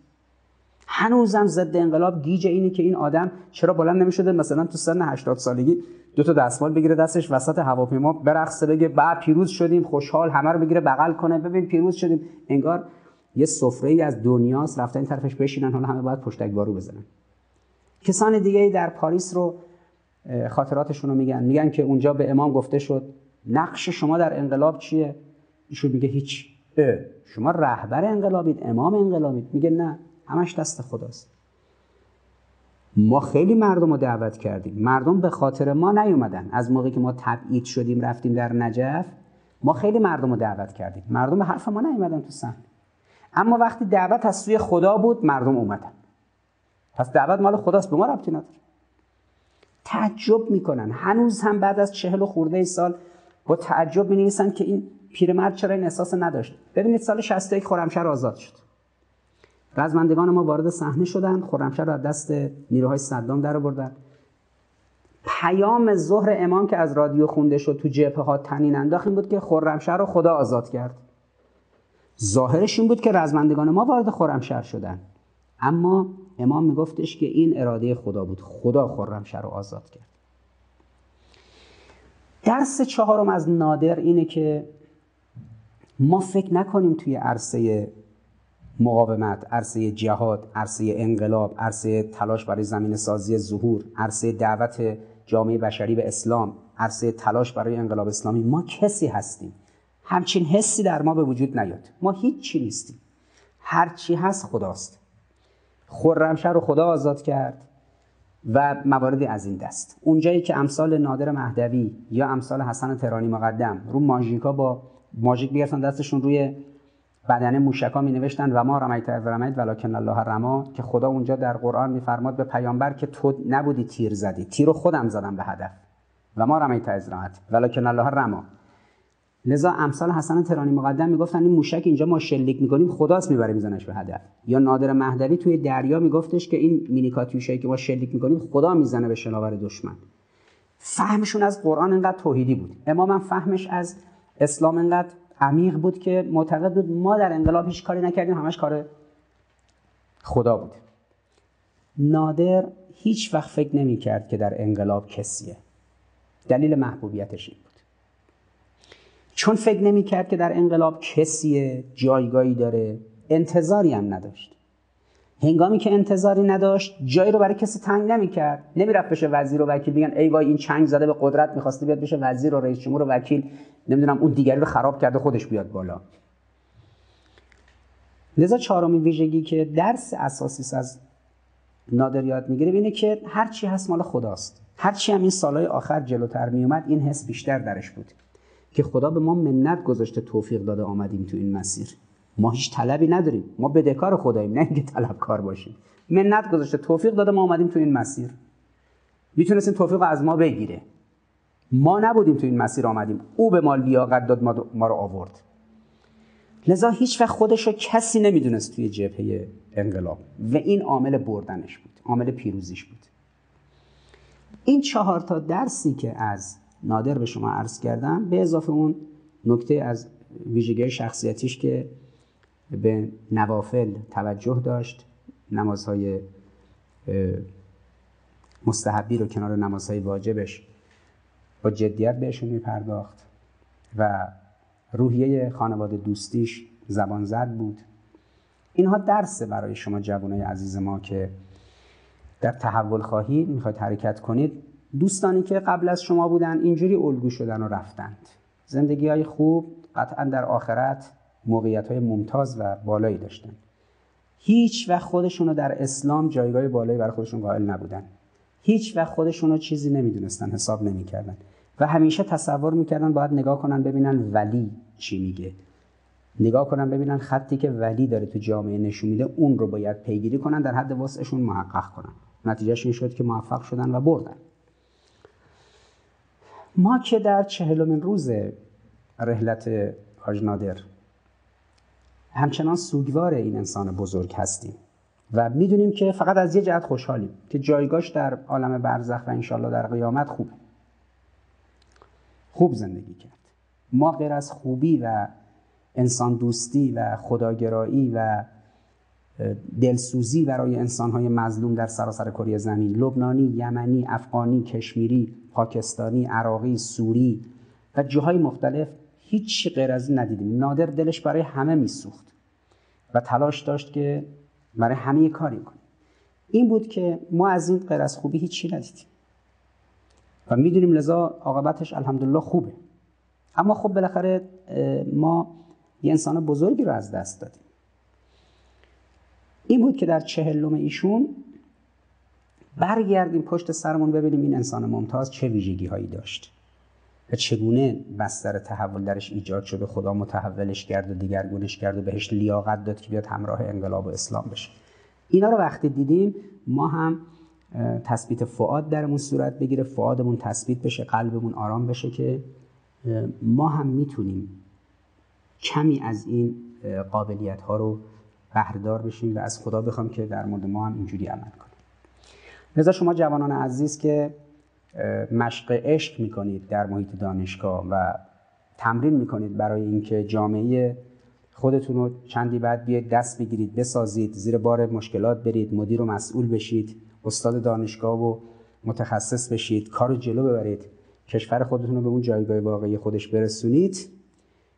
هنوزم ضد انقلاب گیج اینه که این آدم چرا بلند نمی‌شده؟ مثلا تو سن 80 سالگی دو تا دستمال بگیره دستش وسط هواپیما برقصه بگه بعد پیروز شدیم خوشحال همه رو بگیره بغل کنه ببین پیروز شدیم. انگار یه سفره ای از دنیاست رفتن این طرفش بشینن حالا همه باید پشتک بارو بزنن. کسان دیگه در پاریس رو خاطراتشون رو میگن. میگن که اونجا به امام گفته شد نقش شما در انقلاب چیه؟ ایشون میگه هیچ. شما رهبر انقلابید امام انقلابید. میگه نه همش دست خداست. ما خیلی مردم رو دعوت کردیم. مردم به خاطر ما نیومدن. از موقعی که ما تبعید شدیم رفتیم در نجف ما خیلی مردم رو دعوت کردیم. مردم به حرف ما نیومدن تو صحنه. اما وقتی دعوت از سوی خدا بود مردم اومدن. پس دعوت مال خداست به ما ربطی نداره. تعجب می‌کنن. هنوز هم بعد از چهل و خورده سال با تعجب می که این پیرمرد چرا این احساس نداشت. ببینید سال 61 خرمشهر آزاد شد. رزمندگان ما وارد صحنه شدن خرمشهر رو از دست نیروهای صدام در بردن پیام ظهر امام که از رادیو خونده شد تو جبهه ها تنین انداخت بود که خرمشهر رو خدا آزاد کرد. ظاهرش این بود که رزمندگان ما وارد خرمشهر شدن. اما امام میگفتش که این اراده خدا بود. خدا خرمشهر رو آزاد کرد. درس چهارم از نادر اینه که ما فکر نکنیم توی عرصه مقاومت عرصه جهاد عرصه انقلاب عرصه تلاش برای زمین سازی ظهور عرصه دعوت جامعه بشری به اسلام عرصه تلاش برای انقلاب اسلامی ما کسی هستیم. همچین حسی در ما به وجود نیاد. ما هیچی نیستیم. هرچی هست خداست. خرمشهر رو خدا آزاد کرد و مواردی از این دست. اونجایی که امثال نادر مهدوی یا امثال حسن ترانی مقدم رو ماژیکا با ماژیک بیارتن دستشون روی بدن موشکا می نوشتن و ما رمیت از رمیت ولکن الله رما که خدا اونجا در قرآن میفرماد به پیامبر که تو نبودی تیر زدی. تیر رو خودم زدم به هدف. و ما رمیت از رمیت ولکن الله رما لذا امثال حسن ترانی مقدم می‌گفتن این موشک اینجا ما شلیک می‌کنیم خداست می‌بره میزنش به هدف. یا نادر مهدوی توی دریا میگفتش که این مینی که ما شلیک می‌کنیم خدا می‌زنه به شناور دشمن. فهمشون از قرآن انقدر توحیدی بود. امامم فهمش از اسلام انقدر عمیق بود که معتقد بود ما در انقلاب هیچ کاری نکردیم همش کار خدا بود. نادر هیچ وقت فکر نمی کرد که در انقلاب کسیه. دلیل محبوبیتش این. چون فکر نمی کرد که در انقلاب کسیه جایگاهی داره انتظاری هم نداشت. هنگامی که انتظاری نداشت جایی رو برای کسی تنگ نمی‌کرد. نمی‌رفت بشه وزیر و وکیل. بگن ای وای این چنگ زده به قدرت می‌خواسته بیاد بشه وزیر و رئیس جمهور و وکیل. نمی‌دونم اون دیگری رو خراب کرده خودش بیاد بالا. لذا چهارمین ویژگی که درس اساسی از نادر یاد می‌گیره اینه که هر چی هست مال خداست. هر چی هم این سالهای آخر جلوتر میومد این حس بیشتر درش بود. که خدا به ما منت گذاشته توفیق داده آمدیم تو این مسیر. ما هیچ طلبی نداریم. ما بدهکار خداییم نه اینکه طلبکار باشیم. منت گذاشته توفیق داده ما آمدیم تو این مسیر. می‌تونست این توفیق از ما بگیره. ما نبودیم تو این مسیر آمدیم. او به ما لیاقت داد ما رو آورد. لذا هیچ وقت خودش رو کسی نمی‌دونست توی جبهه انقلاب. و این عامل بردنش بود. عامل پیروزیش بود. این چهار تا درسی که از نادر به شما عرض کردم. به اضافه اون نکته از ویژگی شخصیتیش که به نوافل توجه داشت نمازهای مستحبی رو کنار نمازهای واجبش با جدیت بهشون میپرداخت و روحیه خانواده دوستیش زبان زد بود. اینها درسه برای شما جوانای عزیز ما که در تحول خواهی می‌خواید حرکت کنید. دوستانی که قبل از شما بودن اینجوری الگو شدن و رفتند. زندگی های خوب قطعا در آخرت موقعیت های ممتاز و بالایی داشتن هیچ وقت خودشون در اسلام جایگاه بالایی برای خودشون قائل نبودن. هیچ وقت خودشون رو چیزی نمی‌دونستن حساب نمی‌کردن. و همیشه تصور می‌کردن باید نگاه کنن ببینن ولی چی میگه. نگاه کنن ببینن خطی که ولی داره تو جامعه نشون میده اون رو باید پیگیری کنن در حد وسعشون محقق کنن. نتیجهش این شد که موفق شدن و بردن. ما که در چهلمین روز رحلت حاج نادر همچنان سوگوار این انسان بزرگ هستیم و می‌دونیم که فقط از یه جهت خوشحالیم که جایگاش در عالم برزخ و انشالله در قیامت خوبه. خوب زندگی کرد. ما غیر از خوبی و انسان دوستی و خداگرایی و دلسوزی برای انسانهای مظلوم در سراسر کره زمین لبنانی، یمنی، افغانی، کشمیری، پاکستانی، عراقی، سوری و جاهای مختلف هیچ غیر از این ندیدیم. نادر دلش برای همه میسوخت و تلاش داشت که برای همه کاری کنه. این بود که ما از این غیر از خوبی هیچی ندیدیم. و می‌دونیم لذا عاقبتش الحمدلله خوبه. اما خب بالاخره ما یه انسان بزرگی رو از دست دادیم. این بود که در چهلم ایشون برگردیم پشت سرمون ببینیم این انسان ممتاز چه ویژگی هایی داشت. و چگونه بستر تحول درش ایجاد شده خدا متحولش کرد و دیگرگونش کرد و بهش لیاقت داد که بیاد همراه انقلاب و اسلام بشه. اینا رو وقتی دیدیم ما هم تثبیت فعاد درمون صورت بگیره فعادمون تثبیت بشه قلبمون آرام بشه که ما هم می‌تونیم کمی از این قابلیت ها رو بهردار بشیم و از خدا بخوام که در مورد ما هم اینجوری عمل کنیم. لذا شما جوانان عزیز که مشق عشق می‌کنید در محیط دانشگاه و تمرین می‌کنید برای اینکه جامعه خودتون رو چندی بعد بیاید دست بگیرید بسازید زیر بار مشکلات برید مدیر و مسئول بشید استاد دانشگاه و متخصص بشید کار جلو ببرید کشور خودتون رو به اون جایگاه واقعی خودش برسونید.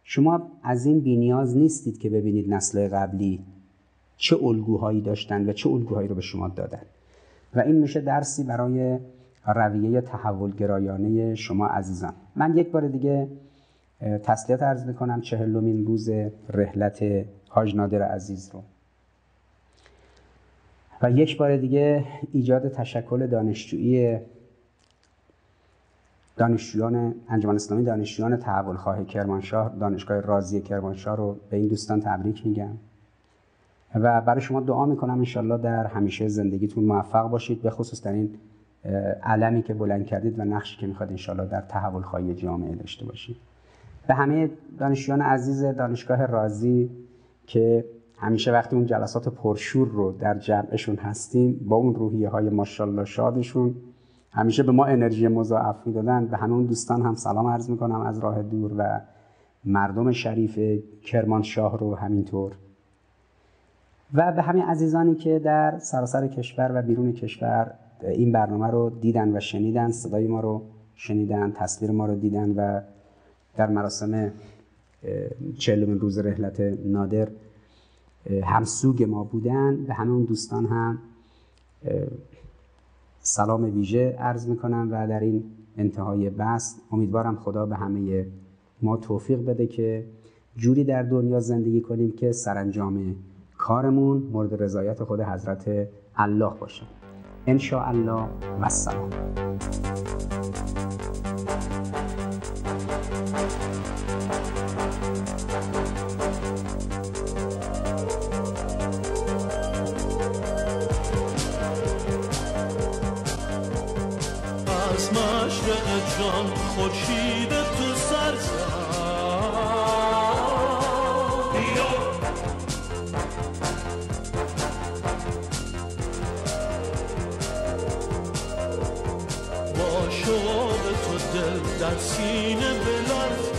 شما از این بینیاز نیستید که ببینید نسل قبلی چه الگوهایی داشتن و چه الگوهایی رو به شما دادن. و این میشه درسی برای رویه تحول گرایانه شما عزیزان. من یک بار دیگه تسلیت عرض می‌کنم. چهلمین روز رحلت حاج نادر عزیز رو. و یک بار دیگه ایجاد تشکل دانشجویی دانشجویان انجمن اسلامی دانشجویان تحول خواه کرمانشاه دانشگاه رازی کرمانشاه رو به این دوستان تبریک میگم. و برای شما دعا می‌کنم انشالله در همیشه زندگیتون موفق باشید به خصوص در این علمی که بلند کردید و نقشی که می‌خواد انشالله در تحول خواهی جامعه داشته باشید. به همه دانشجویان عزیز دانشگاه رازی که همیشه وقتی اون جلسات پرشور رو در جمعشون هستیم با اون روحیه های ماشاءالله شادشون همیشه به ما انرژی مضاعف می‌دادن. به همه دوستان هم سلام عرض می‌کنم از راه دور و مردم شریف کرمانشاه رو همینطور. و به همه عزیزانی که در سراسر کشور و بیرون کشور این برنامه رو دیدن و شنیدن صدای ما رو شنیدن تصویر ما رو دیدن و در مراسم چهلمین روز رحلت نادر همسوگ ما بودن به همه اون دوستان هم سلام ویژه عرض می‌کنم و در این انتهای بحث امیدوارم خدا به همه ما توفیق بده که جوری در دنیا زندگی کنیم که سرانجام کارمون مورد رضایت خود حضرت الله باشه. ان الله و السلام
دل در سینه بلرزد